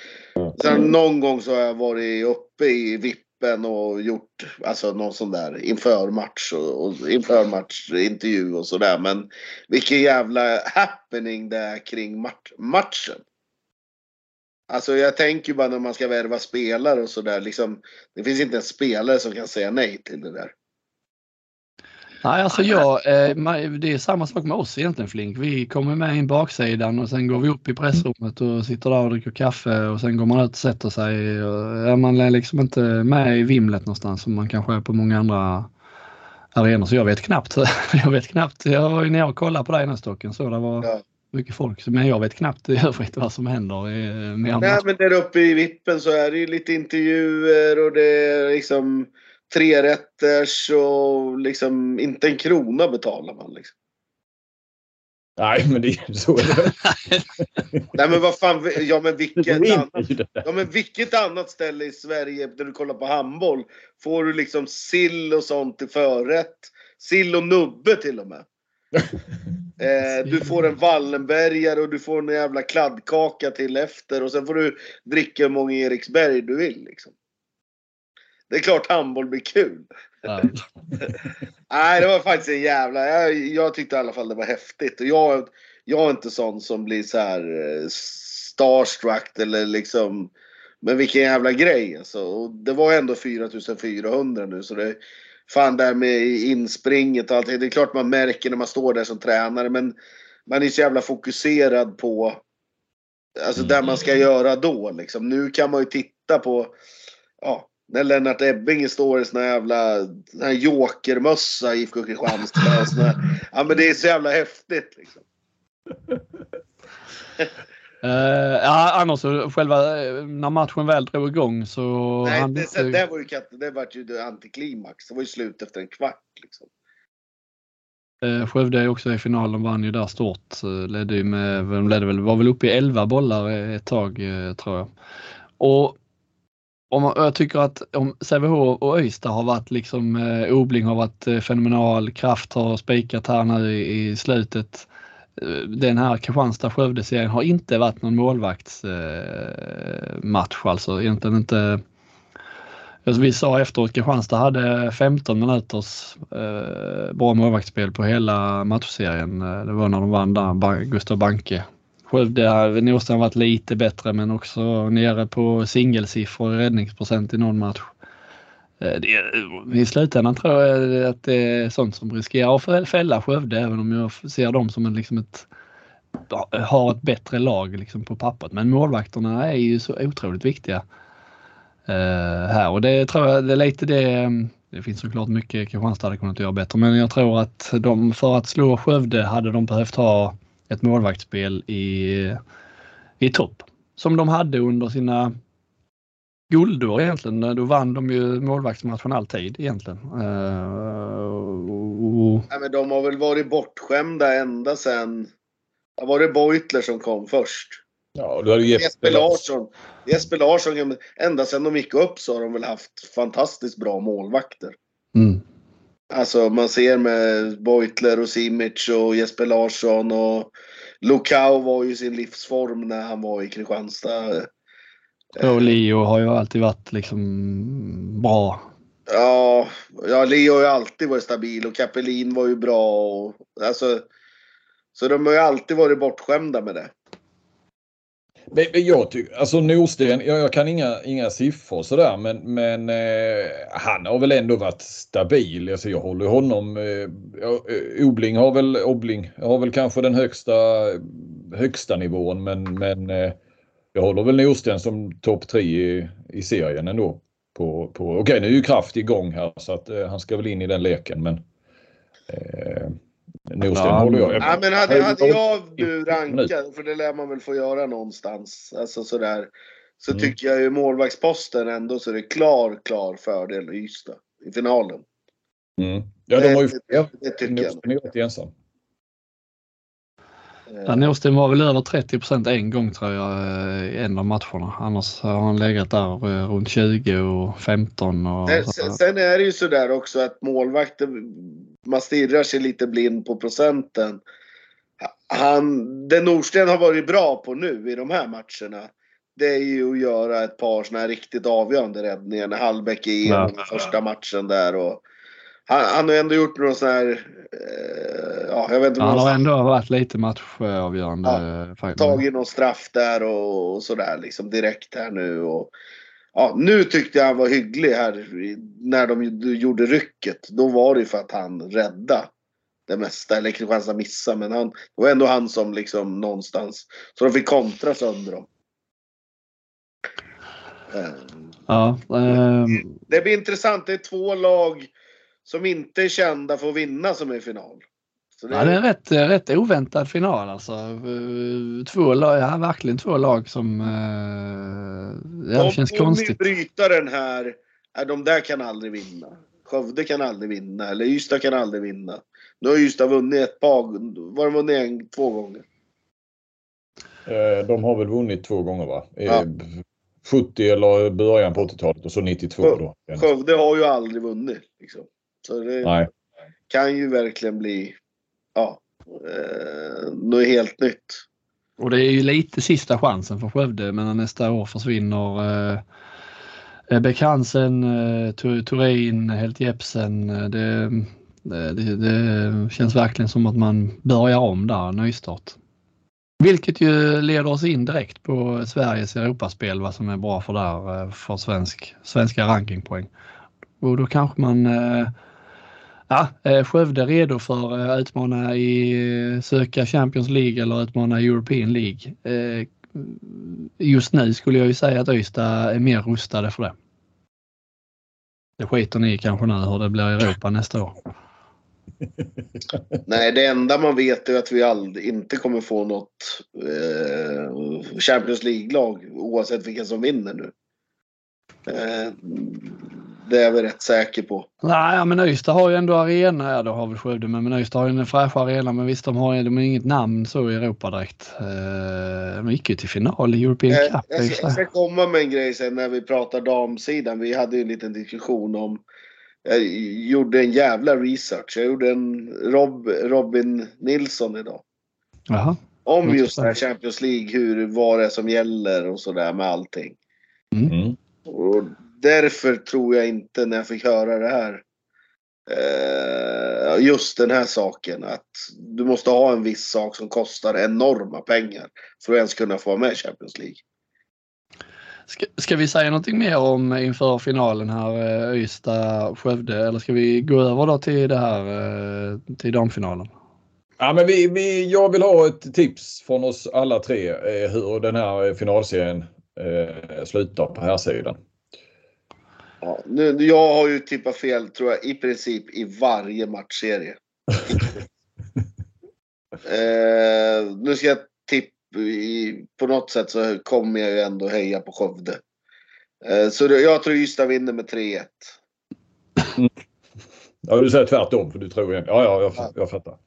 C: Sen någon gång så har jag varit uppe i vippen och gjort alltså någon sån där inför match och, och inför matchintervju och sådär. Men vilken jävla happening det är kring mat matchen. Alltså jag tänker bara när man ska värva spelare och sådär. Liksom, det finns inte en spelare som kan säga nej till det där.
A: Nej, alltså jag, eh, det är samma sak med oss egentligen Flink. Vi kommer med in baksidan och sen går vi upp i pressrummet och sitter där och dricker kaffe och sen går man ut och sätter sig. Är man är liksom inte med i vimlet någonstans som man kanske är på många andra arenor. Så jag vet knappt. Jag vet knappt. Jag var ju nere och kollade på dig den stocken så det var ja mycket folk. Men jag vet knappt i övrigt vad som händer.
C: Med Nej, men där uppe i vippen så är det ju lite intervjuer och det är liksom tre rätters och liksom inte en krona betalar man. Liksom.
B: Nej, men det är så.
C: Nej, men vad fan. Ja, men vilket annat, ja, men vilket annat ställe i Sverige där du kollar på handboll får du liksom sill och sånt till förrätt? Sill och nubbe till och med. Eh, du får en Wallenbergare och du får en jävla kladdkaka till efter och sen får du dricka hur många Eriksberg du vill. Liksom. Det är klart handboll blir kul. Ja. Nej, det var faktiskt en jävla... Jag, jag, tyckte i alla fall det var häftigt. Och jag, jag är inte sån som blir så här eh, starstruck eller liksom... Men vilken jävla grej alltså. Och det var ändå 4400 nu så det fan där med inspringet och allt. Det är klart man märker när man står där som tränare men man är så jävla fokuserad på alltså mm. där man ska göra då liksom. Nu kan man ju titta på ja, när Lennart Ebbinge står i sån här jävla här jokermössa i IFK Kristianstad. ja men det är så jävla häftigt liksom.
A: Uh, ja, annars själva eh, när matchen väl drog igång så...
C: Nej, det, inte... det, var ju, det var ju antiklimax. Det var ju slut efter en kvart. Liksom.
A: Uh, Skövde också i finalen, vann ju där stort. Ledde ju med, de ledde väl, var väl uppe i 11 bollar ett tag tror jag. Och om jag tycker att om Sävehof och Öysta har varit liksom, eh, Obling har varit fenomenal, Kraft har spikat här nu i, i slutet den här Kristianstad-Skövde-serien har inte varit någon målvaktsmatch eh, alltså egentligen inte. Alltså vi sa efteråt Kristianstad hade 15 minuters eh, bra målvaktsspel på hela matchserien. Eh, det var när de vann där, Gustav Banke. Skövde har Norström varit lite bättre men också nere på singelsiffror i räddningsprocent i någon match. Eh, eh, I slutändan tror jag att det är sånt som riskerar att fälla Skövde även om jag ser dem som en, liksom ett har ett bättre lag liksom på pappret. Men målvakterna är ju så otroligt viktiga uh, här och det tror jag det är lite det. Mm, det finns såklart mycket Kristianstad hade kunnat göra bättre men jag tror att de för att slå Skövde hade de behövt ha ett målvaktsspel i, i topp. Som de hade under sina guldår egentligen. Då vann de ju målvaktsmatchen alltid egentligen. Uh,
C: och... ja, men de har väl varit bortskämda ända sen... Ja, var det Beutler som kom först?
B: Ja, du hade
C: Jesper Larsson. Jesper Larsson, ända sedan de gick upp så har de väl haft fantastiskt bra målvakter.
A: Mm.
C: Alltså man ser med Beutler och Simic och Jesper Larsson och Lukau var ju sin livsform när han var i Kristianstad.
A: Och Leo har ju alltid varit liksom bra.
C: Ja, ja Leo har ju alltid varit stabil och Capelin var ju bra. Och, alltså, så de har ju alltid varit bortskämda med det.
B: Men, jag tycker, alltså Norsten, jag, jag kan inga, inga siffror sådär men, men eh, han har väl ändå varit stabil. Alltså jag håller honom, eh, Obling har väl, Obling har väl kanske den högsta, högsta nivån men, men eh, jag håller väl Norsten som topp tre i, i serien ändå. På, på, okej okay, nu är ju Kraft igång här så att eh, han ska väl in i den leken men eh, Norsten ja, håller jag.
C: Ja, men hade, hade jag nu rankat, för det lär man väl få göra någonstans, alltså sådär. Så mm. tycker jag ju målvaktsposten ändå så är det klar, klar fördel Ystad i finalen.
B: Mm. Ja, de har ju fler. Det tycker jag. är ensam.
A: Ja, Norsten var väl över 30 en gång tror jag i en av matcherna. Annars har han legat där eh, runt 20 och 15. Och
C: sen, sen är det ju sådär också att målvakter, man stirrar sig lite blind på procenten. Han, det Norsten har varit bra på nu i de här matcherna, det är ju att göra ett par sådana här riktigt avgörande räddningar. När Hallbäck är igenom ja. första matchen där och han, han har ändå gjort någon sån här... Eh, ja, jag vet inte
A: han har ändå varit lite matchavgörande.
C: Ja, tagit någon straff där och, och sådär liksom direkt här nu. Och, ja, nu tyckte jag han var hygglig här när de gjorde rycket. Då var det för att han räddade det mesta. Eller Kristianstad missa men han, det var ändå han som liksom någonstans. Så de fick kontra sönder dem.
A: Ja, um...
C: Det blir intressant. Det är två lag som inte är kända för att vinna som är i final.
A: Så det, ja, det är en rätt, rätt oväntad final alltså. Två lag, ja, verkligen två lag som... Eh, ja, det känns om konstigt. Om
C: bryta den här, ja, de där kan aldrig vinna. Skövde kan aldrig vinna, eller Ystad kan aldrig vinna. Nu har Ystad vunnit ett par, var de vunnit en, två gånger?
B: Eh, de har väl vunnit två gånger va? Ja. 70 eh, eller början på 80-talet och så 92 då.
C: Skövde har ju aldrig vunnit. Liksom. Så det Nej. kan ju verkligen bli ja, eh, något helt nytt.
A: Och det är ju lite sista chansen för Skövde men nästa år försvinner eh, eh Beck Hansen, eh, Turin, Helt Jepsen. Eh, det, det, det, känns verkligen som att man börjar om där, nystart. Vilket ju leder oss in direkt på Sveriges Europaspel, vad som är bra för där eh, för svensk, svenska rankingpoäng. Och då kanske man Ja, eh, Skövde redo för att eh, utmana i eh, söka Champions League eller utmana European League. Just nu skulle jag ju säga att Ystad är mer rustade för det. Det skiter ni kanske nu hur det blir i Europa nästa år.
C: Nej, det enda man vet är att vi aldrig, inte kommer få något eh, Champions League-lag oavsett vilka som vinner nu. Eh, det är jag väl rätt säker på.
A: Nej, men Ystad har ju ändå arena. Ja, det har väl Skövde. Men Ystad har ju en fräsch arena. Men visst, de har, de har inget namn så i Europa direkt. Eh, de gick ju till final i European eh, Cup.
C: Jag, jag ska komma med en grej sen när vi pratar damsidan. Vi hade ju en liten diskussion om jag gjorde en jävla research. Jag gjorde en Rob, Robin Nilsson idag.
A: Jaha.
C: Om just det här Champions League, hur, vad det är som gäller och sådär med allting.
A: Mm. mm.
C: Och därför tror jag inte när jag fick höra det här. Eh, just den här saken att du måste ha en viss sak som kostar enorma pengar för att ens kunna få vara med i Champions League.
A: Ska, ska, vi säga någonting mer om inför finalen här, eh, Ystad-Skövde eller ska vi gå över då till det här, eh, till damfinalen?
B: Ja, men vi, vi, jag vill ha ett tips från oss alla tre hur den här finalserien eh, slutar på här sidan.
C: Ja, nu, jag har ju tippat fel tror jag i princip i varje matchserie. eh, nu ska jag tippa, på något sätt så kommer jag ju ändå heja på Skövde. Eh, så det, jag tror Ystad vinner med 3-1.
B: Ja, du säger tvärtom för du tror igen. Ja, ja, jag, jag fattar.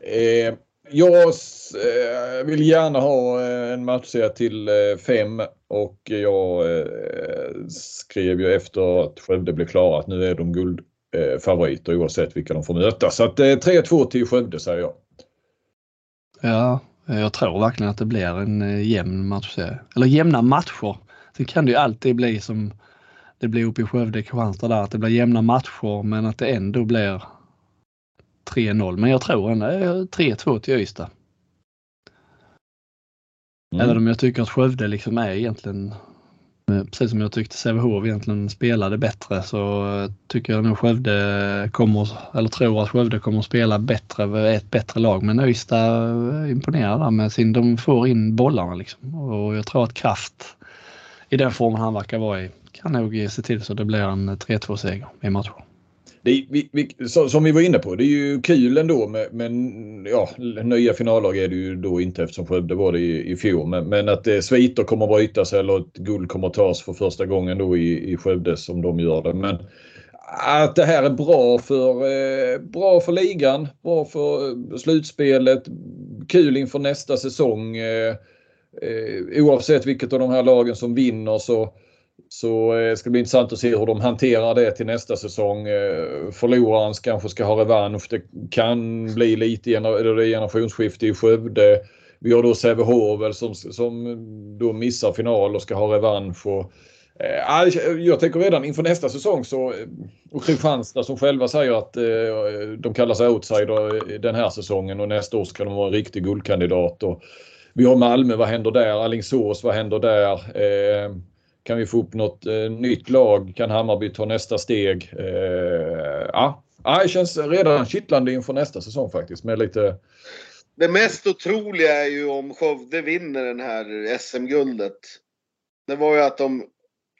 B: Eh, jag eh, vill gärna ha eh, en matchserie till eh, fem och jag skrev ju efter att Skövde blev klara att nu är de guldfavoriter oavsett vilka de får möta. Så att 3-2 till Skövde säger jag.
A: Ja, jag tror verkligen att det blir en jämn matchserie. Eller jämna matcher. Sen kan det ju alltid bli som det blir uppe i Skövde, Kristianstad där, att det blir jämna matcher men att det ändå blir 3-0. Men jag tror ändå 3-2 till Ystad. Mm. Även om jag tycker att Skövde liksom är egentligen Eh, precis som jag tyckte Sävehof egentligen spelade bättre så tycker jag nog Skövde kommer, eller tror att Skövde kommer att spela bättre, ett bättre lag. Men Öysta imponerar där med sin, de får in bollarna liksom. Och jag tror att Kraft i den formen han verkar vara i kan nog se till så det blir en 3-2 seger i matchen
B: det, vi, vi, som vi var inne på, det är ju kul ändå med, men ja, nya finallag är det ju då inte eftersom Skövde var det i, i fjol. Men, men att eh, sviter kommer att brytas eller ett guld kommer att tas för första gången då i, i Skövde som de gör det. Men att det här är bra för, eh, bra för ligan, bra för eh, slutspelet, kul inför nästa säsong. Eh, eh, oavsett vilket av de här lagen som vinner så så det ska bli intressant att se hur de hanterar det till nästa säsong. Eh, Förloraren kanske ska ha revansch. Det kan bli lite generationsskifte i Skövde. Vi har då Sävehof som, som då missar final och ska ha revansch. Och, eh, jag tänker redan inför nästa säsong så eh, och Kristianstad som själva säger att de kallar sig outsider den här säsongen och nästa år ska de vara en riktig guldkandidat. Och vi har Malmö, vad händer där? Alingsås, vad händer där? Kan vi få upp något eh, nytt lag? Kan Hammarby ta nästa steg? Eh, ja, det känns redan kittlande inför nästa säsong faktiskt med lite
C: det mest otroliga är ju om Skövde vinner den här SM-guldet. Det var ju att de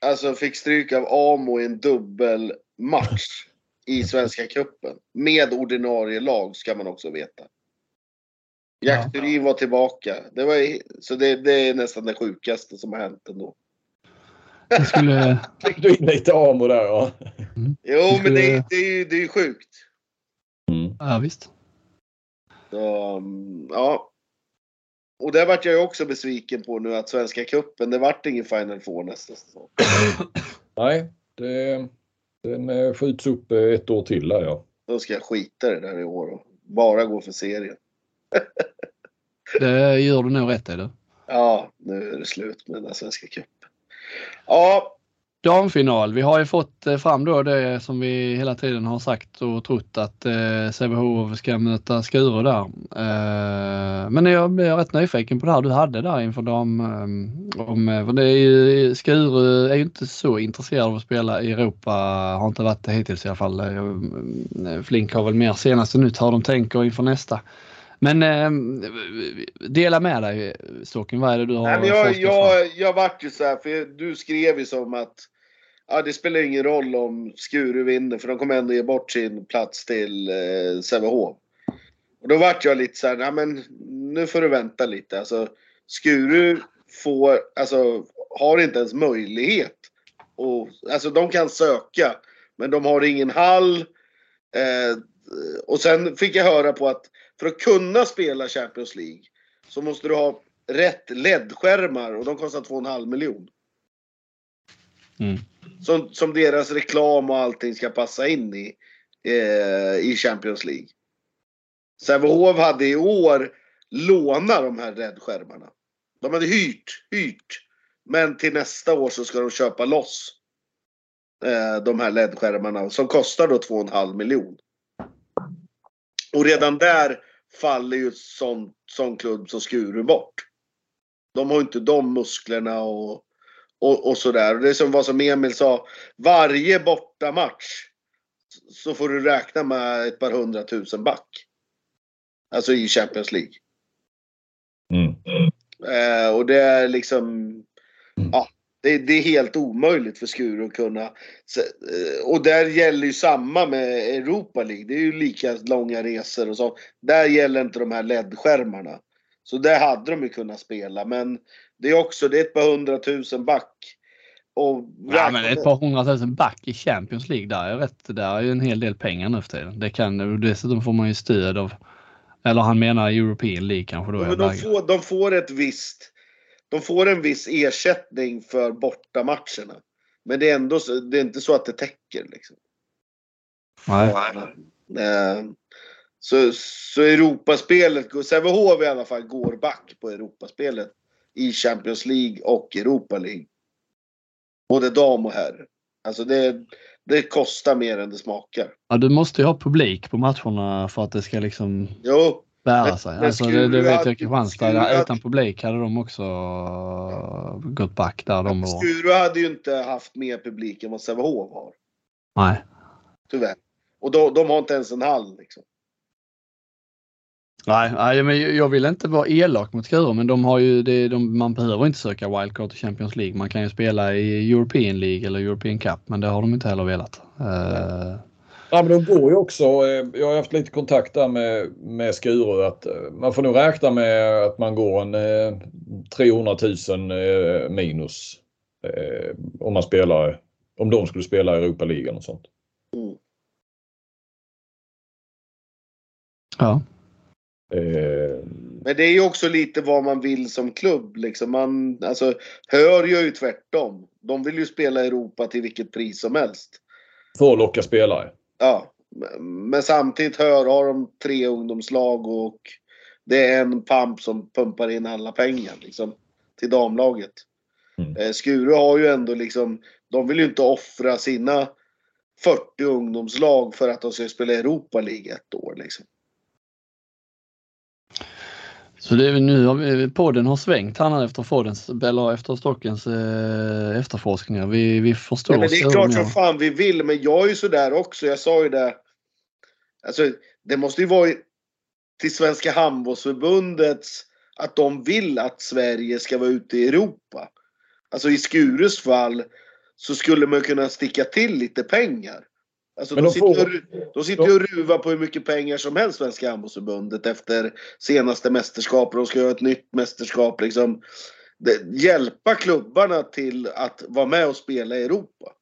C: alltså, fick stryk av Amo i en dubbelmatch i Svenska Cupen. Med ordinarie lag ska man också veta. Jack ja. var tillbaka. Det var, så det, det, är nästan det sjukaste som har hänt ändå.
A: Det skulle...
B: Fick du in lite Amo där ja.
C: Mm. Jo, skulle... men det, det, är ju det är sjukt.
A: Mm. Ja, visst.
C: Så, ja. Och där vart jag ju också besviken på nu att Svenska Cupen, det vart ingen Final Four nästa säsong.
B: Nej, det, den eh, skjuts upp eh, ett år till där ja.
C: Då ska jag skita det där i år och bara gå för serien.
A: det gör du nog rätt i du.
C: Ja, nu är det slut med den Svenska Cupen. Ja.
A: Damfinal. Vi har ju fått eh, fram då det som vi hela tiden har sagt och trott att eh, Sävehof ska möta Skuru där. Eh, men jag är rätt nyfiken på det här du hade där inför dam. Eh, om, eh, för det är ju, Skuru är ju inte så intresserad av att spela i Europa. Har inte varit det hittills i alla fall. Eh, Flink har väl mer senaste nytt hur de tänker inför nästa. Men eh, dela med dig Stocken, vad är det du har
C: Nej, men jag, jag, jag vart ju så här, för du skrev ju som att ja, det spelar ingen roll om Skuru vinner för de kommer ändå ge bort sin plats till eh, Sävehof. Och då vart jag lite så här, ja men nu får du vänta lite. Alltså Skuru får, alltså har inte ens möjlighet. Och, alltså de kan söka, men de har ingen hall. Eh, och sen fick jag höra på att för att kunna spela Champions League så måste du ha rätt LED-skärmar och de kostar 2,5 miljon. Mm. Som, som deras reklam och allting ska passa in i, eh, i Champions League. Sävehof hade i år lånat de här LED-skärmarna. De hade hyrt, hyrt. Men till nästa år så ska de köpa loss eh, de här LED-skärmarna som kostar då 2,5 miljon. Och redan där faller ju sån, sån klubb som Skuru bort. De har inte de musklerna och, och, och sådär. Det är som vad som Emil sa, varje bortamatch så får du räkna med ett par hundratusen back. Alltså i Champions League. Mm. Eh, och det är liksom, det, det, är helt omöjligt för Skuru att kunna. Eh, och där gäller ju samma med Europa League. Det är ju lika långa resor och så. Där gäller inte de här LED-skärmarna. Så där hade de ju kunnat spela. Men det är också, det är ett par hundratusen back.
A: Och ja, men ett par hundratusen back i Champions League, där är rätt. Där är ju en hel del pengar nu för tiden. Det kan, dessutom får man ju stöd av, eller han menar European League kanske då.
C: Men de, får, de får ett visst de får en viss ersättning för bortamatcherna. Men det är ändå det är inte så att det täcker. Liksom.
A: Nej.
C: Eh, så, så Europaspelet, Sävehof i alla fall går back på Europaspelet i Champions League och Europa League. Både dam och herr. Alltså det, det kostar mer än det smakar.
A: Ja, du måste ju ha publik på matcherna för att det ska liksom
C: Jo,
A: bära sig.
C: men
A: Alltså, det, det vet jag Kristianstad. Utan publik hade de också gått back där de var.
C: Skuru hade ju inte haft mer publik än vad Sävehof har.
A: Nej.
C: Tyvärr. Och de, de har inte ens en hall liksom.
A: Nej, nej, men jag vill inte vara elak mot Skuru men de har ju det, de, man behöver inte söka wildcard till Champions League. Man kan ju spela i European League eller European Cup men det har de inte heller velat. Eh,
B: Ja, men de går ju också. eh, Jag har haft lite kontakt där med, med Skuru. Att eh, man får nog räkna med att man går en eh, 300 000 eh, minus. Eh, om man spelar, om de skulle spela i Europa League och sånt.
C: Mm.
A: ja.
B: Eh,
C: Men det är ju också lite vad man vill som klubb. Liksom. Man, alltså, Hör gör ju tvärtom. De vill ju spela i Europa till vilket pris som helst.
B: för att locka spelare.
C: Ja, men samtidigt hör har de tre ungdomslag och det är en pump som pumpar in alla pengar liksom, till damlaget.
B: Mm.
C: Eh, Skuru har ju ändå liksom, de vill ju inte offra sina 40 ungdomslag för att de ska spela Europa League ett år liksom.
A: Så det nu har vi, podden har svängt här efter Foddens, eller efter Stockens eh, efterforskningar. Vi, vi förstår
C: Nej, men det är klart som fan vi vill, men jag är ju sådär också. Jag sa ju det. Alltså, det måste ju vara till Svenska handbollsförbundets att de vill att Sverige ska vara ute i Europa. Alltså i Skures fall så skulle man kunna sticka till lite pengar. Alltså,
B: Men
C: de,
B: de
C: sitter
B: får-
C: ju de sitter ju och ruvar på hur mycket pengar som helst, Svenska handbollsförbundet, efter senaste mästerskapet. De ska göra ett nytt mästerskap. Liksom. Det, hjälpa klubbarna till att vara med och spela i Europa.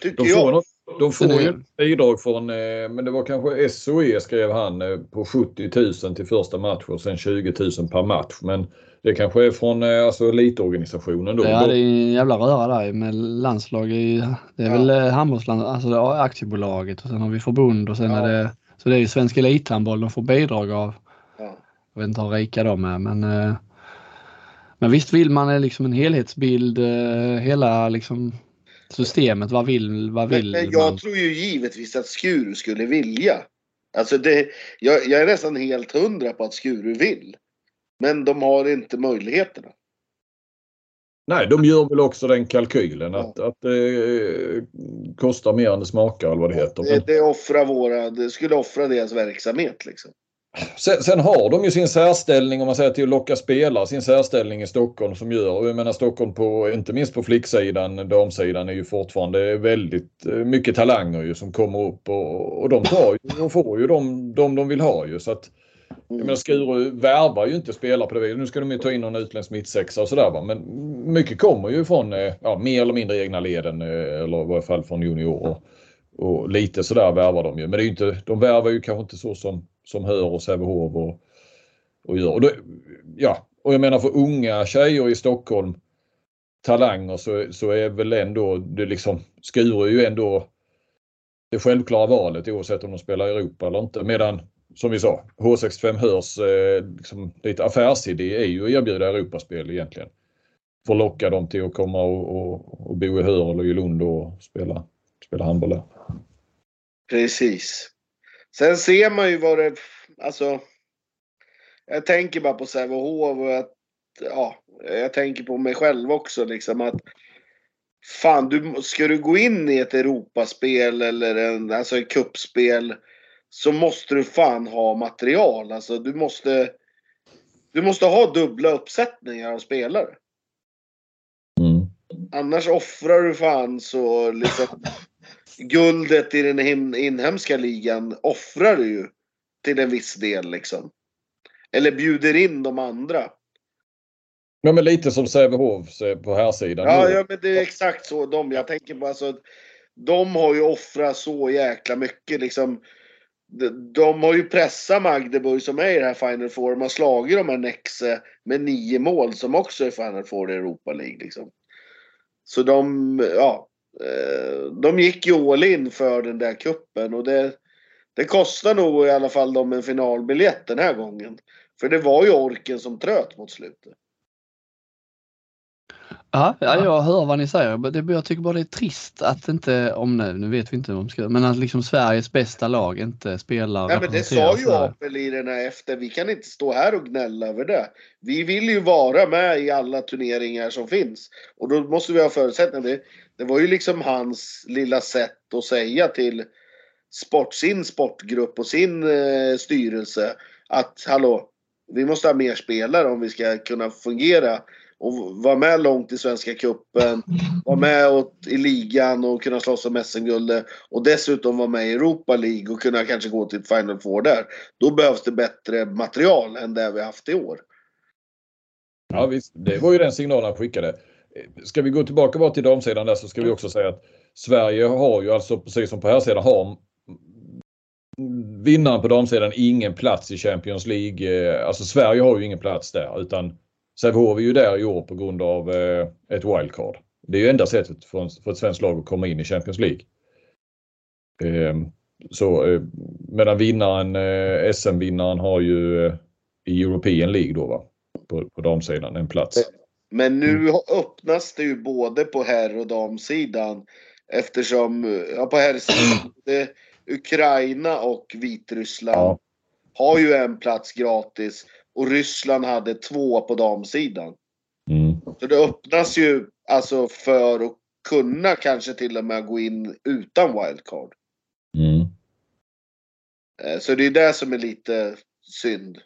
C: Tycker
B: De
C: jag.
B: får, något, de får ju ett bidrag från, eh, men det var kanske SOE skrev han, eh, på 70 000 till första match och sen 20 000 per match. Men det kanske är från eh, alltså, elitorganisationen då.
A: Ja, det är en jävla röra där med landslag. I, det är
C: Ja.
A: väl eh, handbollsland, alltså det är aktiebolaget och sen har vi förbund och sen
C: Ja.
A: är det så det är ju Svensk Elithandboll de får bidrag av.
C: Ja.
A: Jag vet inte hur rika de är men eh, men visst vill man liksom en helhetsbild, hela liksom systemet. Vad vill, vad
C: Men,
A: vill
C: men
A: man?
C: jag tror ju givetvis att Skuru skulle vilja. Alltså det, jag, jag är nästan helt hundra på att Skuru vill. Men de har inte möjligheterna.
B: Nej, de gör väl också den kalkylen
C: Ja.
B: att, att det kostar mer än det smakar eller vad det heter.
C: Det, det, offrar våra, det skulle offra deras verksamhet liksom.
B: sen, sen har de ju sin särställning om man säger till att locka spelare, sin särställning i Stockholm som gör, och jag menar Stockholm på, inte minst på flicksidan, damsidan är ju fortfarande väldigt eh, mycket talanger ju som kommer upp och, och de tar ju och får ju de, de de vill ha ju så att jag menar Skuru värvar ju inte spelare på det viset. Nu ska de ju ta in någon utländsk mittsexa och sådär va. Men mycket kommer ju från eh, ja, mer eller mindre egna leden eh, eller i varje fall från juniorer. Och lite sådär värvar de ju. Men det är inte, de värvar ju kanske inte så som, som Hör och Sävehof och, och gör. Och då, ja, och jag menar för unga tjejer i Stockholm talanger så, så är väl ändå det liksom Skuru ju ändå det självklara valet oavsett om de spelar i Europa eller inte. Medan som vi sa, H65 Hörs eh, liksom, lite affärsidé är ju att erbjuda Europaspel egentligen. För att locka dem till att komma och, och, och bo i Hör eller i Lund och spela, spela handboll där.
C: Precis. Sen ser man ju vad det... Alltså... Jag tänker bara på Sävehof och att... Ja, jag tänker på mig själv också liksom att... Fan, du, ska du gå in i ett Europaspel eller en, alltså ett kuppspel så måste du fan ha material. Alltså du måste... Du måste ha dubbla uppsättningar av spelare.
B: Mm.
C: Annars offrar du fan så liksom guldet i den in, inhemska ligan offrar du ju till en viss del liksom. Eller bjuder in de andra.
B: Ja, men lite som Sävehof eh, på här sidan.
C: Ja, ja men det är exakt så de. Jag tänker på alltså. De har ju offrat så jäkla mycket liksom. De, de har ju pressat Magdeburg som är i det här Final Four. De har slagit de här Nexe med nio mål som också är Final Four i Europa League liksom. Så de, ja. Eh, de gick ju all in för den där kuppen och det, det kostar nog i alla fall dem en finalbiljett den här gången. För det var ju orken som tröt mot slutet.
A: Ja, ja, jag hör vad ni säger. jag tycker bara det är trist att inte, om nu, nu vet vi inte om ska, men att liksom Sveriges bästa lag inte spelar.
C: Nej, men det sa ju Apel i den här efter. Vi kan inte stå här och gnälla över det. Vi vill ju vara med i alla turneringar som finns. Och då måste vi ha förutsättningar. Det, det var ju liksom hans lilla sätt att säga till sport, sin sportgrupp och sin eh, styrelse att hallå, vi måste ha mer spelare om vi ska kunna fungera och vara med långt i Svenska Cupen, vara med åt, i ligan och kunna slåss om SM-guldet och dessutom vara med i Europa League och kunna kanske gå till Final Four där. Då behövs det bättre material än det vi haft i år.
B: Ja visst, det var ju den signalen han skickade. Ska vi gå tillbaka bara till damsidan där så ska vi också säga att Sverige har ju alltså precis som på här sidan har vinnaren på damsidan ingen plats i Champions League. Alltså Sverige har ju ingen plats där utan Sävehof är ju där i år på grund av eh, ett wildcard. Det är ju enda sättet för, ett svenskt lag att komma in i Champions League. Eh, så, eh, medan vinnaren, eh, SM-vinnaren har ju i European League då va? På, på damsidan en plats.
C: Men nu mm. öppnas det ju både på herr och damsidan eftersom, ja på herrsidan, Ukraina och Vitryssland ja. har ju en plats gratis och Ryssland hade två på damsidan. Mm. Så det öppnas ju alltså för att kunna kanske till och med gå in utan wildcard. Mm. Eh, så det är det som är lite synd.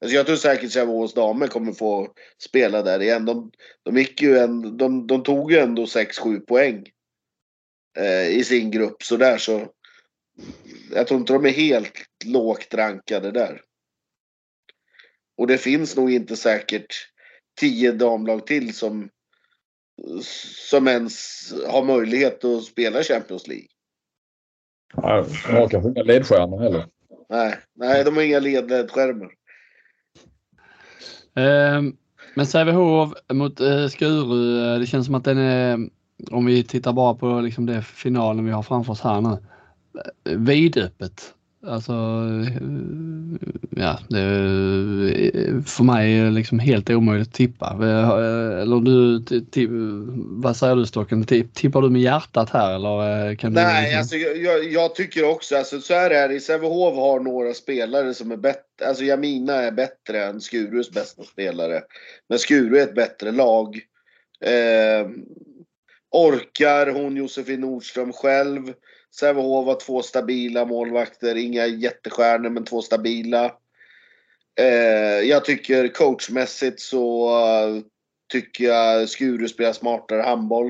C: Alltså jag tror säkert Sävehofs damer kommer få spela där igen. De, de, gick ju en, de, de tog ju ändå 6-7 poäng eh, i sin grupp sådär så. Jag tror inte de är helt lågt rankade där. Och det finns nog inte säkert tio damlag till som, som ens har möjlighet att spela Champions League.
B: Nej, de har kanske inga ledstjärnor heller.
C: Nej, nej de har inga ledstjärnor.
A: Eh, men Sävehof mot eh, Skuru, eh, det känns som att den är, om vi tittar bara på liksom det finalen vi har framför oss här nu, eh, vidöppet. Alltså, ja, det är för mig liksom helt omöjligt att tippa. Eller du, vad säger du Stocken? Tippar du med hjärtat här eller kan
C: du? Nej, liksom... alltså, jag, jag, tycker också, alltså, så här är det. Sävehof har några spelare som är bättre. Alltså Jamina är bättre än Skurus bästa spelare. Men Skuru är ett bättre lag. Eh, orkar hon Josefin Nordström själv? Sävehof har två stabila målvakter, inga jättestjärnor men två stabila. Eh, jag tycker coachmässigt så uh, tycker jag Skuru spelar smartare handboll.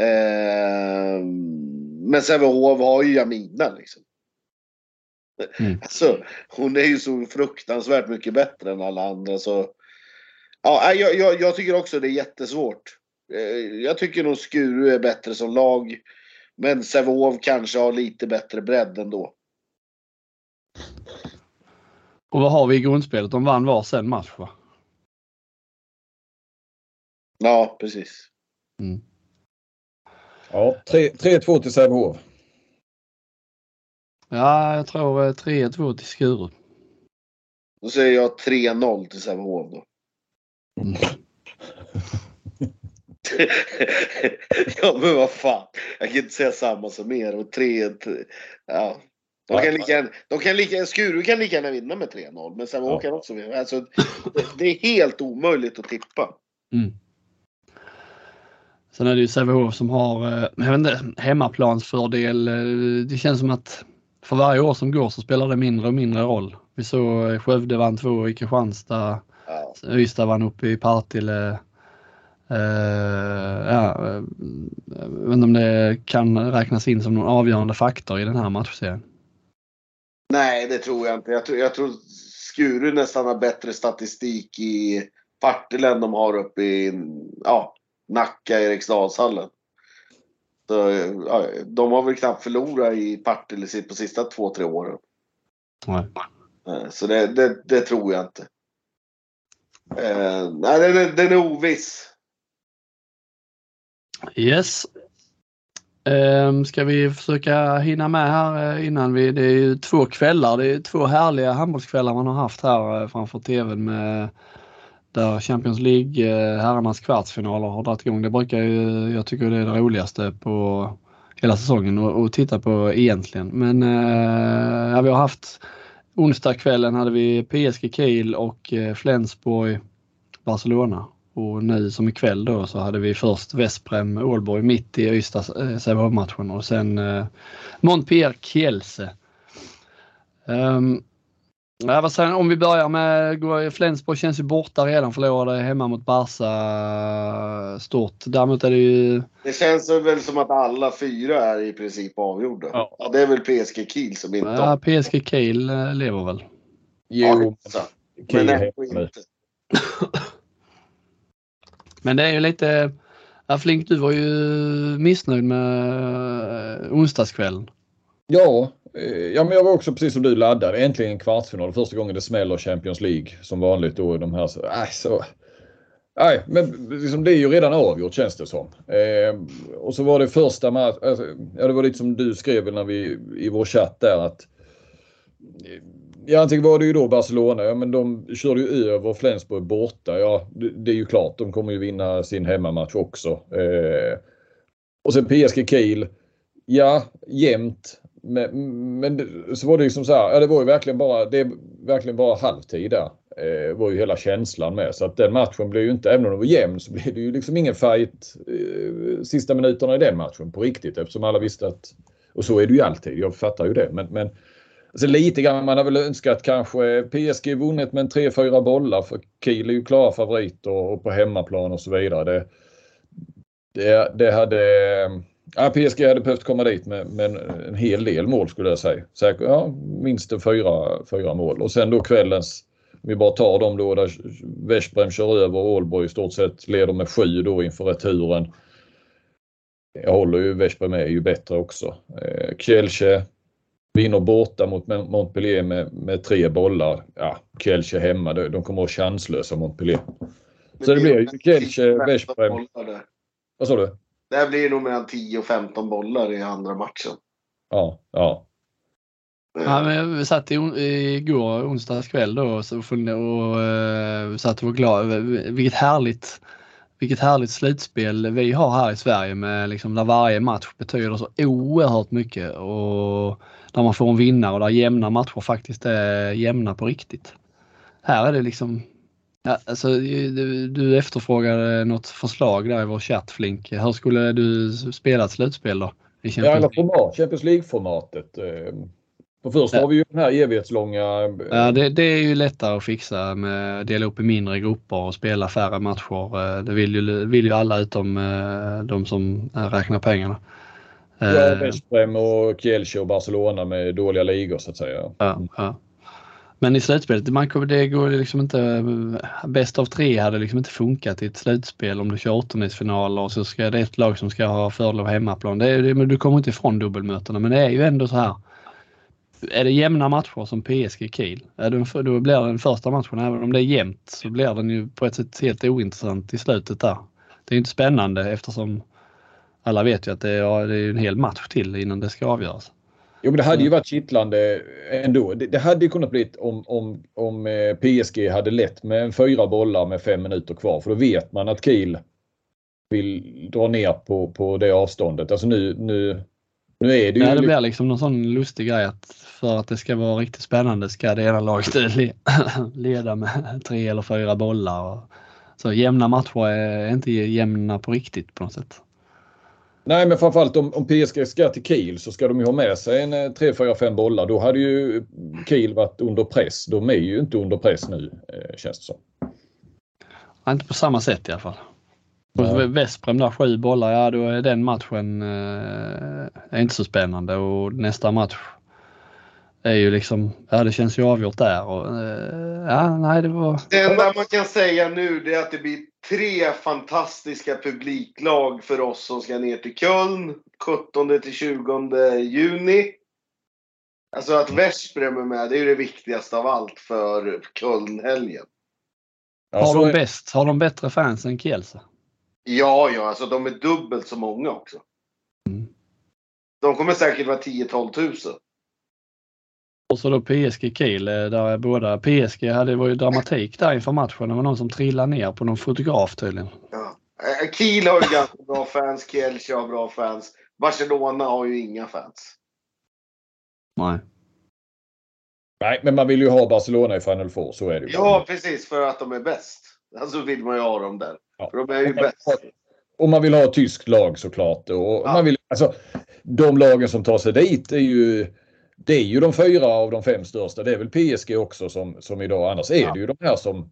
C: Eh, men Sävehof har ju Jamina liksom. Mm. Alltså, hon är ju så fruktansvärt mycket bättre än alla andra så. Ja, jag, jag, jag tycker också det är jättesvårt. Eh, jag tycker nog Skuru är bättre som lag. Men Sävehof kanske har lite bättre bredd ändå.
A: Och vad har vi i grundspelet? De vann varsin match va?
C: Ja, precis. Mm.
B: Ja, 3-2 till Sävehof.
A: Ja, jag tror 3-2 eh, till Skuru.
C: Då säger jag 3-0 till Sävehof då. Mm. ja men vad fan. Jag kan inte säga samma som er. Och tre, ja. De kan lika, de kan lika, Skuru kan lika gärna vinna med 3-0. Men Sävehof ja. kan också vinna. Alltså, det, det, är helt omöjligt att tippa. Mm.
A: Sen är det ju Sävehof som har eh, jag vet inte, hemmaplansfördel. Eh, det känns som att för varje år som går så spelar det mindre och mindre roll. Vi såg Skövde vann två i Kristianstad. Ja. Ystad vann uppe i Partille. Uh, ja, jag vet inte om det kan räknas in som någon avgörande faktor i den här matchserien.
C: Nej, det tror jag inte. Jag tror, jag tror Skuru nästan har bättre statistik i Partille än de har uppe i ja, Nacka, Eriksdalshallen. Så, ja, de har väl knappt förlorat i Partille på sista två, tre åren. Nej. Eh, så det, det, det tror jag inte. Eh, nej, den, den är oviss.
A: Yes. Um, ska vi försöka hinna med här eh, innan vi, det är ju två kvällar, det är två härliga handbollskvällar man har haft här eh, framför tvn med där Champions League, eh, herrarnas kvartsfinaler har dragit igång. Det brukar ju, jag tycker det är det roligaste på hela säsongen att titta på egentligen. Men ja, vi har haft onsdagskvällen hade vi PSG Kiel och Flensburg Barcelona. Och nu som ikväll då så hade vi först Vesprem Ålborg mitt i Ystads eh, Sävehof-matchen och sen eh, Montpellier Kielse. Um, ja, vad säger, om vi börjar med Flensburg känns ju borta redan, förlorade hemma mot Barca stort. Däremot är det ju...
C: Det känns väl som att alla fyra är i princip avgjorda. Ja. ja det är väl PSG Kiel som inte
A: Ja, PSG Kiel eh, lever väl.
C: Jo, ja, men ändå inte.
A: Men det är ju lite, ja, Flink du var ju missnöjd med eh, onsdagskvällen.
B: Ja, eh, ja men jag var också precis som du laddad. Äntligen kvartsfinal. Första gången det smäller Champions League som vanligt då de här. Så, äh, så, nej, men liksom, det är ju redan avgjort känns det som. Eh, och så var det första matchen. Alltså, ja, det var lite som du skrev när vi i vår chatt där att Ja, antingen var det ju då Barcelona. Ja, men de körde ju över Flensburg borta. Ja, det, det är ju klart. De kommer ju vinna sin hemmamatch också. Eh, och sen PSG Kiel. Ja, jämnt. Men, men så var det liksom så här. Ja, det var ju verkligen bara, det är verkligen bara halvtid där. Eh, var ju hela känslan med. Så att den matchen blev ju inte, även om den var jämn, så blev det ju liksom ingen fight eh, sista minuterna i den matchen på riktigt. Eftersom alla visste att, och så är det ju alltid. Jag fattar ju det. Men, men Alltså lite grann, man har väl önskat kanske PSG vunnit med en 3-4 bollar för Kiel är ju klara favoriter och på hemmaplan och så vidare. Det, det, det hade... Ja, PSG hade behövt komma dit med, med en hel del mål skulle jag säga. Säkert, ja, minst fyra, fyra mål. Och sen då kvällens, om vi bara tar dem då där Veszprem kör över och Ålborg i stort sett leder med sju då inför returen. Jag håller ju Veszprem är ju bättre också. Eh, Kielce Vinner borta mot Montpellier med, med tre bollar. Ja, Kielce hemma. De kommer att vara chanslösa Montpellier. Så det blir ju Kielce, Veszprem. Vad sa du?
C: Det blir nog mellan 10 och 15 bollar i andra matchen.
B: Ja, ja.
A: Ja, men vi satt i, igår onsdags kväll då och, och, och uh, satt och var glada. Vilket härligt, vilket härligt slutspel vi har här i Sverige med liksom där varje match betyder så oerhört mycket. Och där man får en vinnare och där jämna matcher faktiskt är jämna på riktigt. Här är det liksom Ja, alltså, du, du efterfrågade något förslag där i vår chatt Flink. Hur skulle du spela ett slutspel då?
B: I Champions, ja, format, Champions League-formatet. För först ja. har vi ju den här evighetslånga...
A: Ja, det, det, är ju lättare att fixa med att dela upp i mindre grupper och spela färre matcher. Det vill ju, vill ju alla utom eh, de som räknar pengarna.
B: Ja, Westbrem och Kielce och Barcelona med dåliga ligor så att säga.
A: Ja, ja. Men i slutspelet, man, det går liksom inte... Bäst av tre hade liksom inte funkat i ett slutspel om du kör åttondelsfinaler och så ska det ett lag som ska ha fördel av hemmaplan. Det det, men du kommer inte ifrån dubbelmötena men det är ju ändå så här. Är det jämna matcher som PSG Kiel, då blir den första matchen, även om det är jämnt, så blir den ju på ett sätt helt ointressant i slutet där. Det är inte spännande eftersom alla vet ju att det är, det är en hel match till innan det ska avgöras.
B: Jo men det hade ju varit kittlande ändå. Det, det hade ju kunnat bli om, om, om eh, PSG hade lett med fyra bollar med fem minuter kvar. För då vet man att Kiel vill dra ner på, på det avståndet. Alltså nu, nu, nu är det ju...
A: Nej, det blir liksom någon sån lustig grej att för att det ska vara riktigt spännande ska det ena laget leda med tre eller fyra bollar. Så jämna matcher är inte jämna på riktigt på något sätt.
B: Nej men framförallt om, om PSG ska till Kiel så ska de ju ha med sig en 3, 4, 5 bollar. Då hade ju Kiel varit under press. De är ju inte under press nu eh, känns det som.
A: Ja, inte på samma sätt i alla fall. Ja. Vesprem där sju bollar, ja då är den matchen eh, är inte så spännande och nästa match är ju liksom, ja det känns ju avgjort där. Och, eh, ja, nej, det, var...
C: det enda man kan säga nu det är att det blir tre fantastiska publiklag för oss som ska ner till Köln 17 till 20 juni. Alltså att Veszprem är med, det är det viktigaste av allt för Köln-helgen.
A: Har de bäst? Har de bättre fans än Kielce?
C: Ja, ja, alltså de är dubbelt så många också. Mm. De kommer säkert vara 10-12 tusen.
A: Och så då PSG Kiel eh, där båda PSG hade var ju dramatik där inför matchen. Det var någon som trillade ner på någon fotograf tydligen.
C: Ja. Eh, Kiel har ju ganska bra fans, Kielce har bra fans. Barcelona har ju inga fans.
A: Nej.
B: Nej, men man vill ju ha Barcelona i Final Four, så är det ju.
C: Ja, precis, för att de är bäst. Alltså vill man ju ha dem där. Ja. För de är ju bäst.
B: Och man vill ha ett tyskt lag såklart. Och ja. man vill, alltså, de lagen som tar sig dit är ju det är ju de fyra av de fem största. Det är väl PSG också som, som idag. Annars är det ju de här som,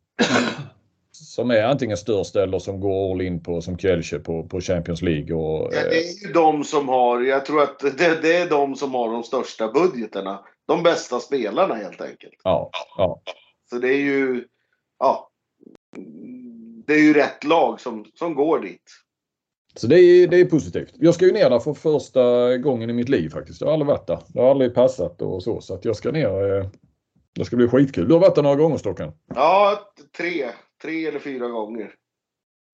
B: som är antingen störst eller som går all in på som Kielce på, på Champions League. Och,
C: ja, det är ju de som har, jag tror att det, det är de som har de största budgeterna. De bästa spelarna helt enkelt.
B: Ja, ja.
C: Så det är ju, ja. Det är ju rätt lag som, som går dit.
B: Så det är, det är positivt. Jag ska ju ner där för första gången i mitt liv faktiskt. Jag har aldrig varit där. Det har aldrig passat och så. Så att jag ska ner. Eh, det ska bli skitkul. Du har varit där några gånger Stockan?
C: Ja, tre. Tre eller fyra gånger.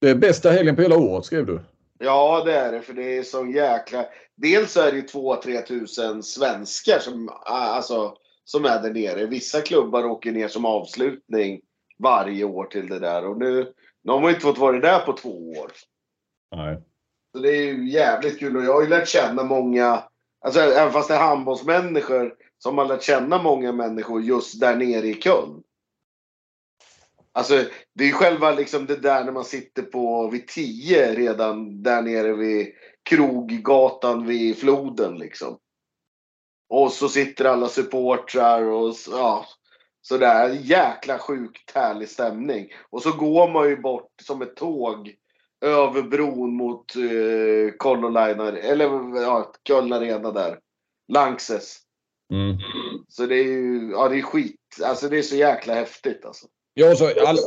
B: Det är bästa helgen på hela året skrev du.
C: Ja, det är det. För det är så jäkla... Dels är det ju 2-3 tusen svenskar som, alltså, som är där nere. Vissa klubbar åker ner som avslutning varje år till det där. Och nu, nu har man inte fått vara där på två år.
B: Nej.
C: Så det är ju jävligt kul och jag har ju lärt känna många, alltså även fast det är handbollsmänniskor, som har lärt känna många människor just där nere i Köln. Alltså det är ju själva liksom det där när man sitter på vid 10 redan där nere vid Kroggatan vid floden liksom. Och så sitter alla supportrar och ja, sådär. Jäkla sjukt härlig stämning. Och så går man ju bort som ett tåg över bron mot eh, Kollolainer, eller ja, Köln Arena där. Lankses.
B: Mm.
C: Så det är ju, ja det är skit. Alltså det är så jäkla häftigt alltså.
B: Ja, så all,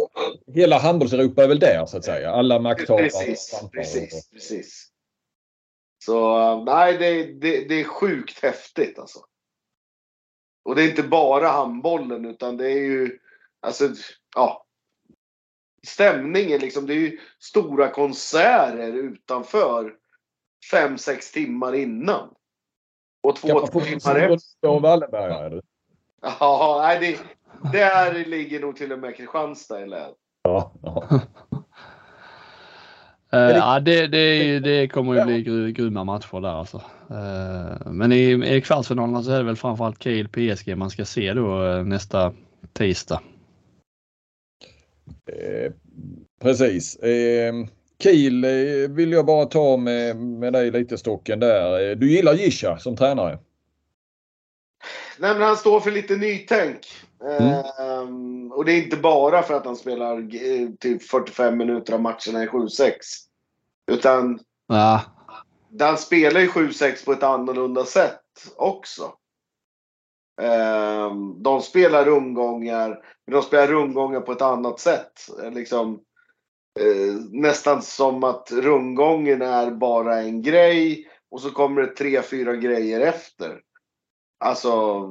B: hela handbolls-Europa är väl där så att säga. Alla makthavare.
C: Precis, precis, precis. Så nej, det, det, det är sjukt häftigt alltså. Och det är inte bara handbollen utan det är ju, alltså, ja stämningen liksom. Det är ju stora konserter utanför fem sex timmar innan. Och två timmar efter.
B: Wallenberg,
C: Ja, nej, det, där ligger nog till och med Kristianstad i län.
B: Ja, ja.
A: Uh, ja, det, det, det kommer ju bli grymma matcher där alltså. Uh, men i, i kvartsfinalerna så är det väl framförallt Kiel PSG man ska se då uh, nästa tisdag.
B: Eh, precis. Eh, Kiel eh, vill jag bara ta med, med dig lite stocken där. Eh, du gillar Gisha som tränare?
C: Nej, men han står för lite nytänk. Mm. Um, och det är inte bara för att han spelar typ 45 minuter av matcherna i 7-6. Utan
A: ja.
C: han spelar i 7-6 på ett annorlunda sätt också. Ehm, de spelar rundgångar men de spelar rundgångar på ett annat sätt. Liksom, eh, nästan som att rundgången är bara en grej och så kommer det tre, fyra grejer efter. Alltså,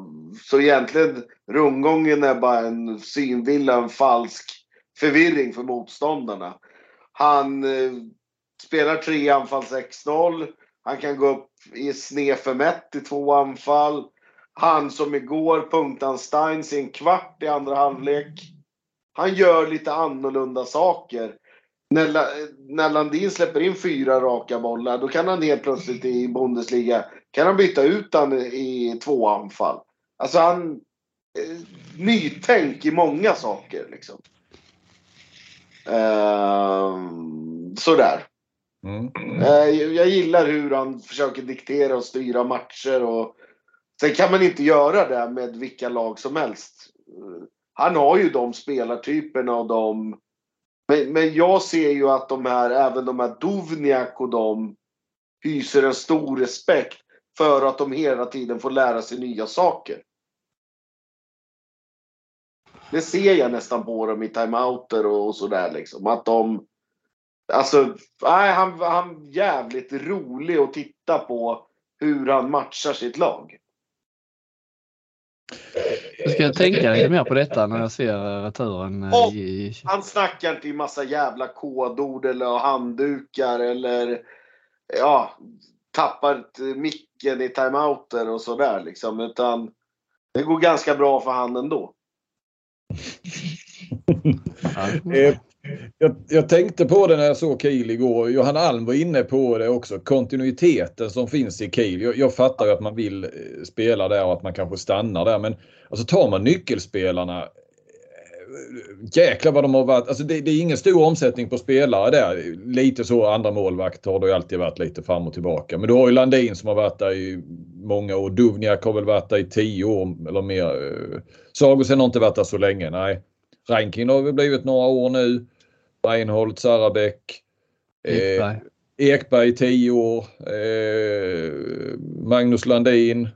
C: så egentligen rundgången är bara en synvilla, en falsk förvirring för motståndarna. Han eh, spelar tre anfall 6-0. Han kan gå upp i sned 5-1 i två anfall. Han som igår punktade Steins i en kvart i andra halvlek. Han gör lite annorlunda saker. När, när Landin släpper in fyra raka bollar, då kan han helt plötsligt i Bundesliga kan han byta ut han i två anfall. Alltså han... Eh, nytänk i många saker liksom. Eh, sådär. Mm. Eh, jag gillar hur han försöker diktera och styra matcher och Sen kan man inte göra det med vilka lag som helst. Han har ju de spelartyperna och de... Men, men jag ser ju att de här, även de här Dovniak och de hyser en stor respekt för att de hela tiden får lära sig nya saker. Det ser jag nästan på dem i timeouter och sådär liksom. Att de... Alltså, nej, han, han är jävligt rolig att titta på hur han matchar sitt lag.
A: Jag ska tänka lite mer på detta när jag ser returen.
C: Och i... Han snackar inte i massa jävla kodord eller handdukar eller ja. tappar micken i timeouter och sådär liksom. Utan det går ganska bra för han ändå.
B: Eh, jag, jag, tänkte på det när jag såg Kiel igår. Johan Alm var inne på det också. Kontinuiteten som finns i Kiel. Jag, jag fattar ju att man vill eh, spela där och att man kanske stannar där. Men alltså tar man nyckelspelarna eh, jäklar vad de har varit. Alltså det, det, är ingen stor omsättning på spelare där. Lite så andra målvakt har det ju alltid varit lite fram och tillbaka. Men du har ju Landin som har varit där i många år. Duvniak har väl varit där i tio år eller mer. Eh, Sagosen har inte varit där så länge. Nej. Rankin har väl blivit några år nu. Reinhold, Sarabäck.
A: Ekberg.
B: Eh, Ekberg i tio år. Eh, Magnus Landin.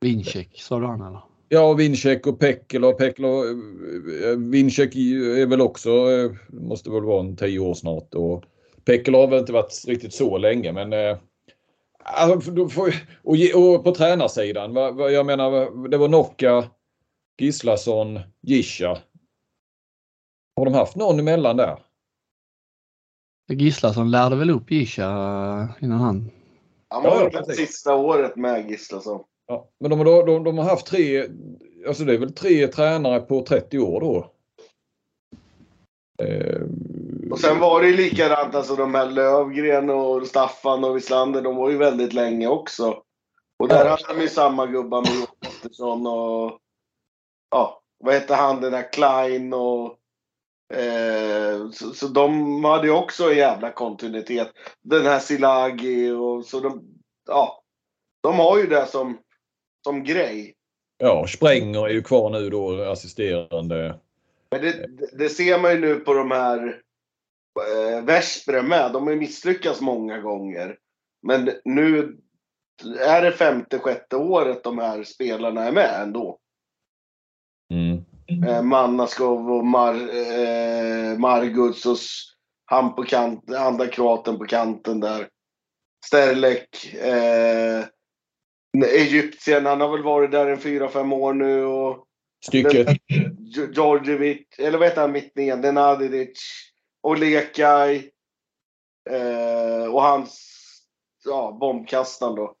A: Vincek, sa du han eller?
B: Ja, Vincek och Pekkela. Pekkela eh, Vincek är väl också, eh, måste väl vara en tio år snart. Och Pekkela har väl inte varit riktigt så länge men eh, alltså, och, på tränarsidan, jag menar det var Nocka, Gislason, Gischa. Har de haft någon emellan där?
A: Gislason lärde väl upp Gischa innan han...
C: Han var ja, det sista året med Gislason.
B: Ja, men de, de, de, de har haft tre, alltså det är väl tre tränare på 30 år då.
C: Eh, och sen var det ju likadant, alltså de här Lövgren och Staffan och Wislander, de var ju väldigt länge också. Och där ja. hade de ju samma gubbar med Johan Pettersson och ja, vad hette han den där Klein och eh, så, så, de hade ju också en jävla kontinuitet. Den här Silagi och så de, ja, de har ju det som som grej.
B: Ja, Spränger är ju kvar nu då, assisterande.
C: Men det, det ser man ju nu på de här eh, Veszprem med. De har ju misslyckats många gånger. Men nu är det femte, sjätte året de här spelarna är med ändå. Eh, Mannaskov och Mar, eh, Marguts och han på kant, andra kroaten på kanten där. Sterlek. Eh, Egyptien, han har väl varit där en fyra fem år nu. Och
B: Stycket.
C: Djordjevic, eller vad heter han mitt ner? Denadic. Olekaj. Eh, och hans ja, bombkastaren då.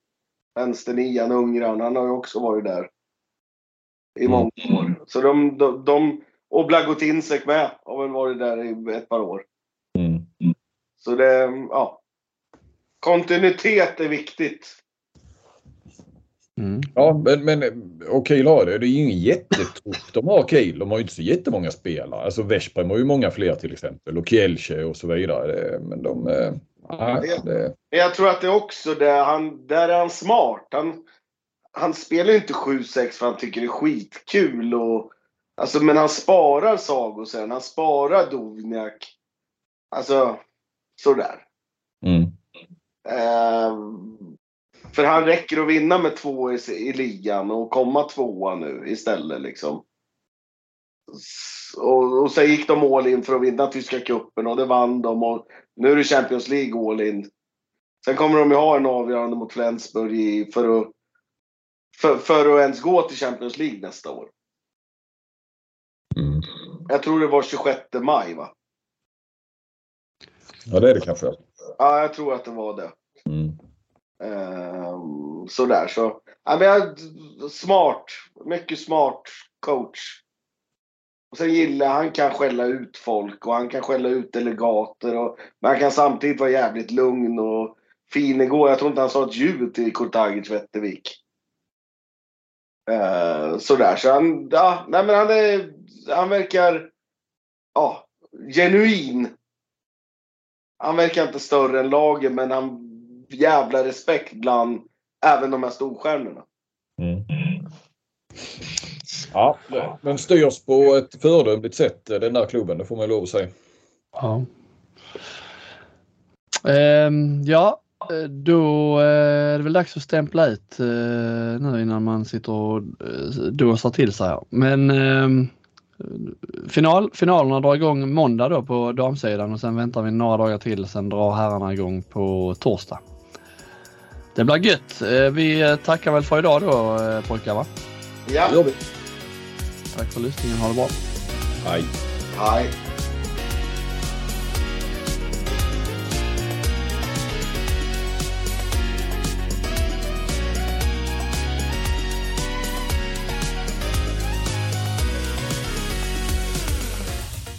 C: Vänsternian, Ungran, han har ju också varit där. I många mm. år. Så de, de, de och Blagotinsek med har väl varit där i ett par år.
B: Mm.
C: Så det, ja. Kontinuitet är viktigt.
B: Mm. Ja, men, men och Kiel har det. Det är ju ingen jättetrupp de har Kiel. De har ju inte så jättemånga spelare. Alltså Veszprem har ju många fler till exempel och Kielce och så vidare. Men de... Äh,
C: det, det... Jag tror att det är också det. Han, där är han smart. Han, han spelar ju inte 7-6 för han tycker det är skitkul. Och, alltså, men han sparar Sagosen. Han sparar Dovniak. Alltså, sådär.
B: Mm.
C: Uh, för han räcker att vinna med två i, i ligan och komma tvåa nu istället liksom. Och, och sen gick de all in för att vinna tyska cupen och det vann de. Och nu är det Champions League all in. Sen kommer de ju ha en avgörande mot Flensburg för, att, för, för att ens gå till Champions League nästa år.
B: Mm.
C: Jag tror det var 26 maj va?
B: Ja det är det kanske.
C: Ja, jag tror att det var det.
B: Mm.
C: Um, sådär så. Ja, men jag, smart. Mycket smart coach. Och sen gillar han kan skälla ut folk och han kan skälla ut delegater. Och, men han kan samtidigt vara jävligt lugn och fin igår. Jag tror inte han sa ett ljud till Kurtagic Wettervik. Uh, sådär, så han, ja, nej men han, är, han verkar ja, genuin. Han verkar inte större än laget men han jävla respekt bland även de här storstjärnorna.
B: Mm. Ja, men styrs på ett föredömligt sätt den där klubben, det får man lov att säga.
A: Ja. Um, ja, då är det väl dags att stämpla ut uh, nu innan man sitter och dåsar till sig. Men um, final, finalerna drar igång måndag då på damsidan och sen väntar vi några dagar till. Sen drar herrarna igång på torsdag. Det blir gött. Eh, vi tackar väl för idag då eh, pojkar va?
C: Ja. Vi.
A: Tack för lyssningen. Ha det bra.
B: Hej.
C: Hej.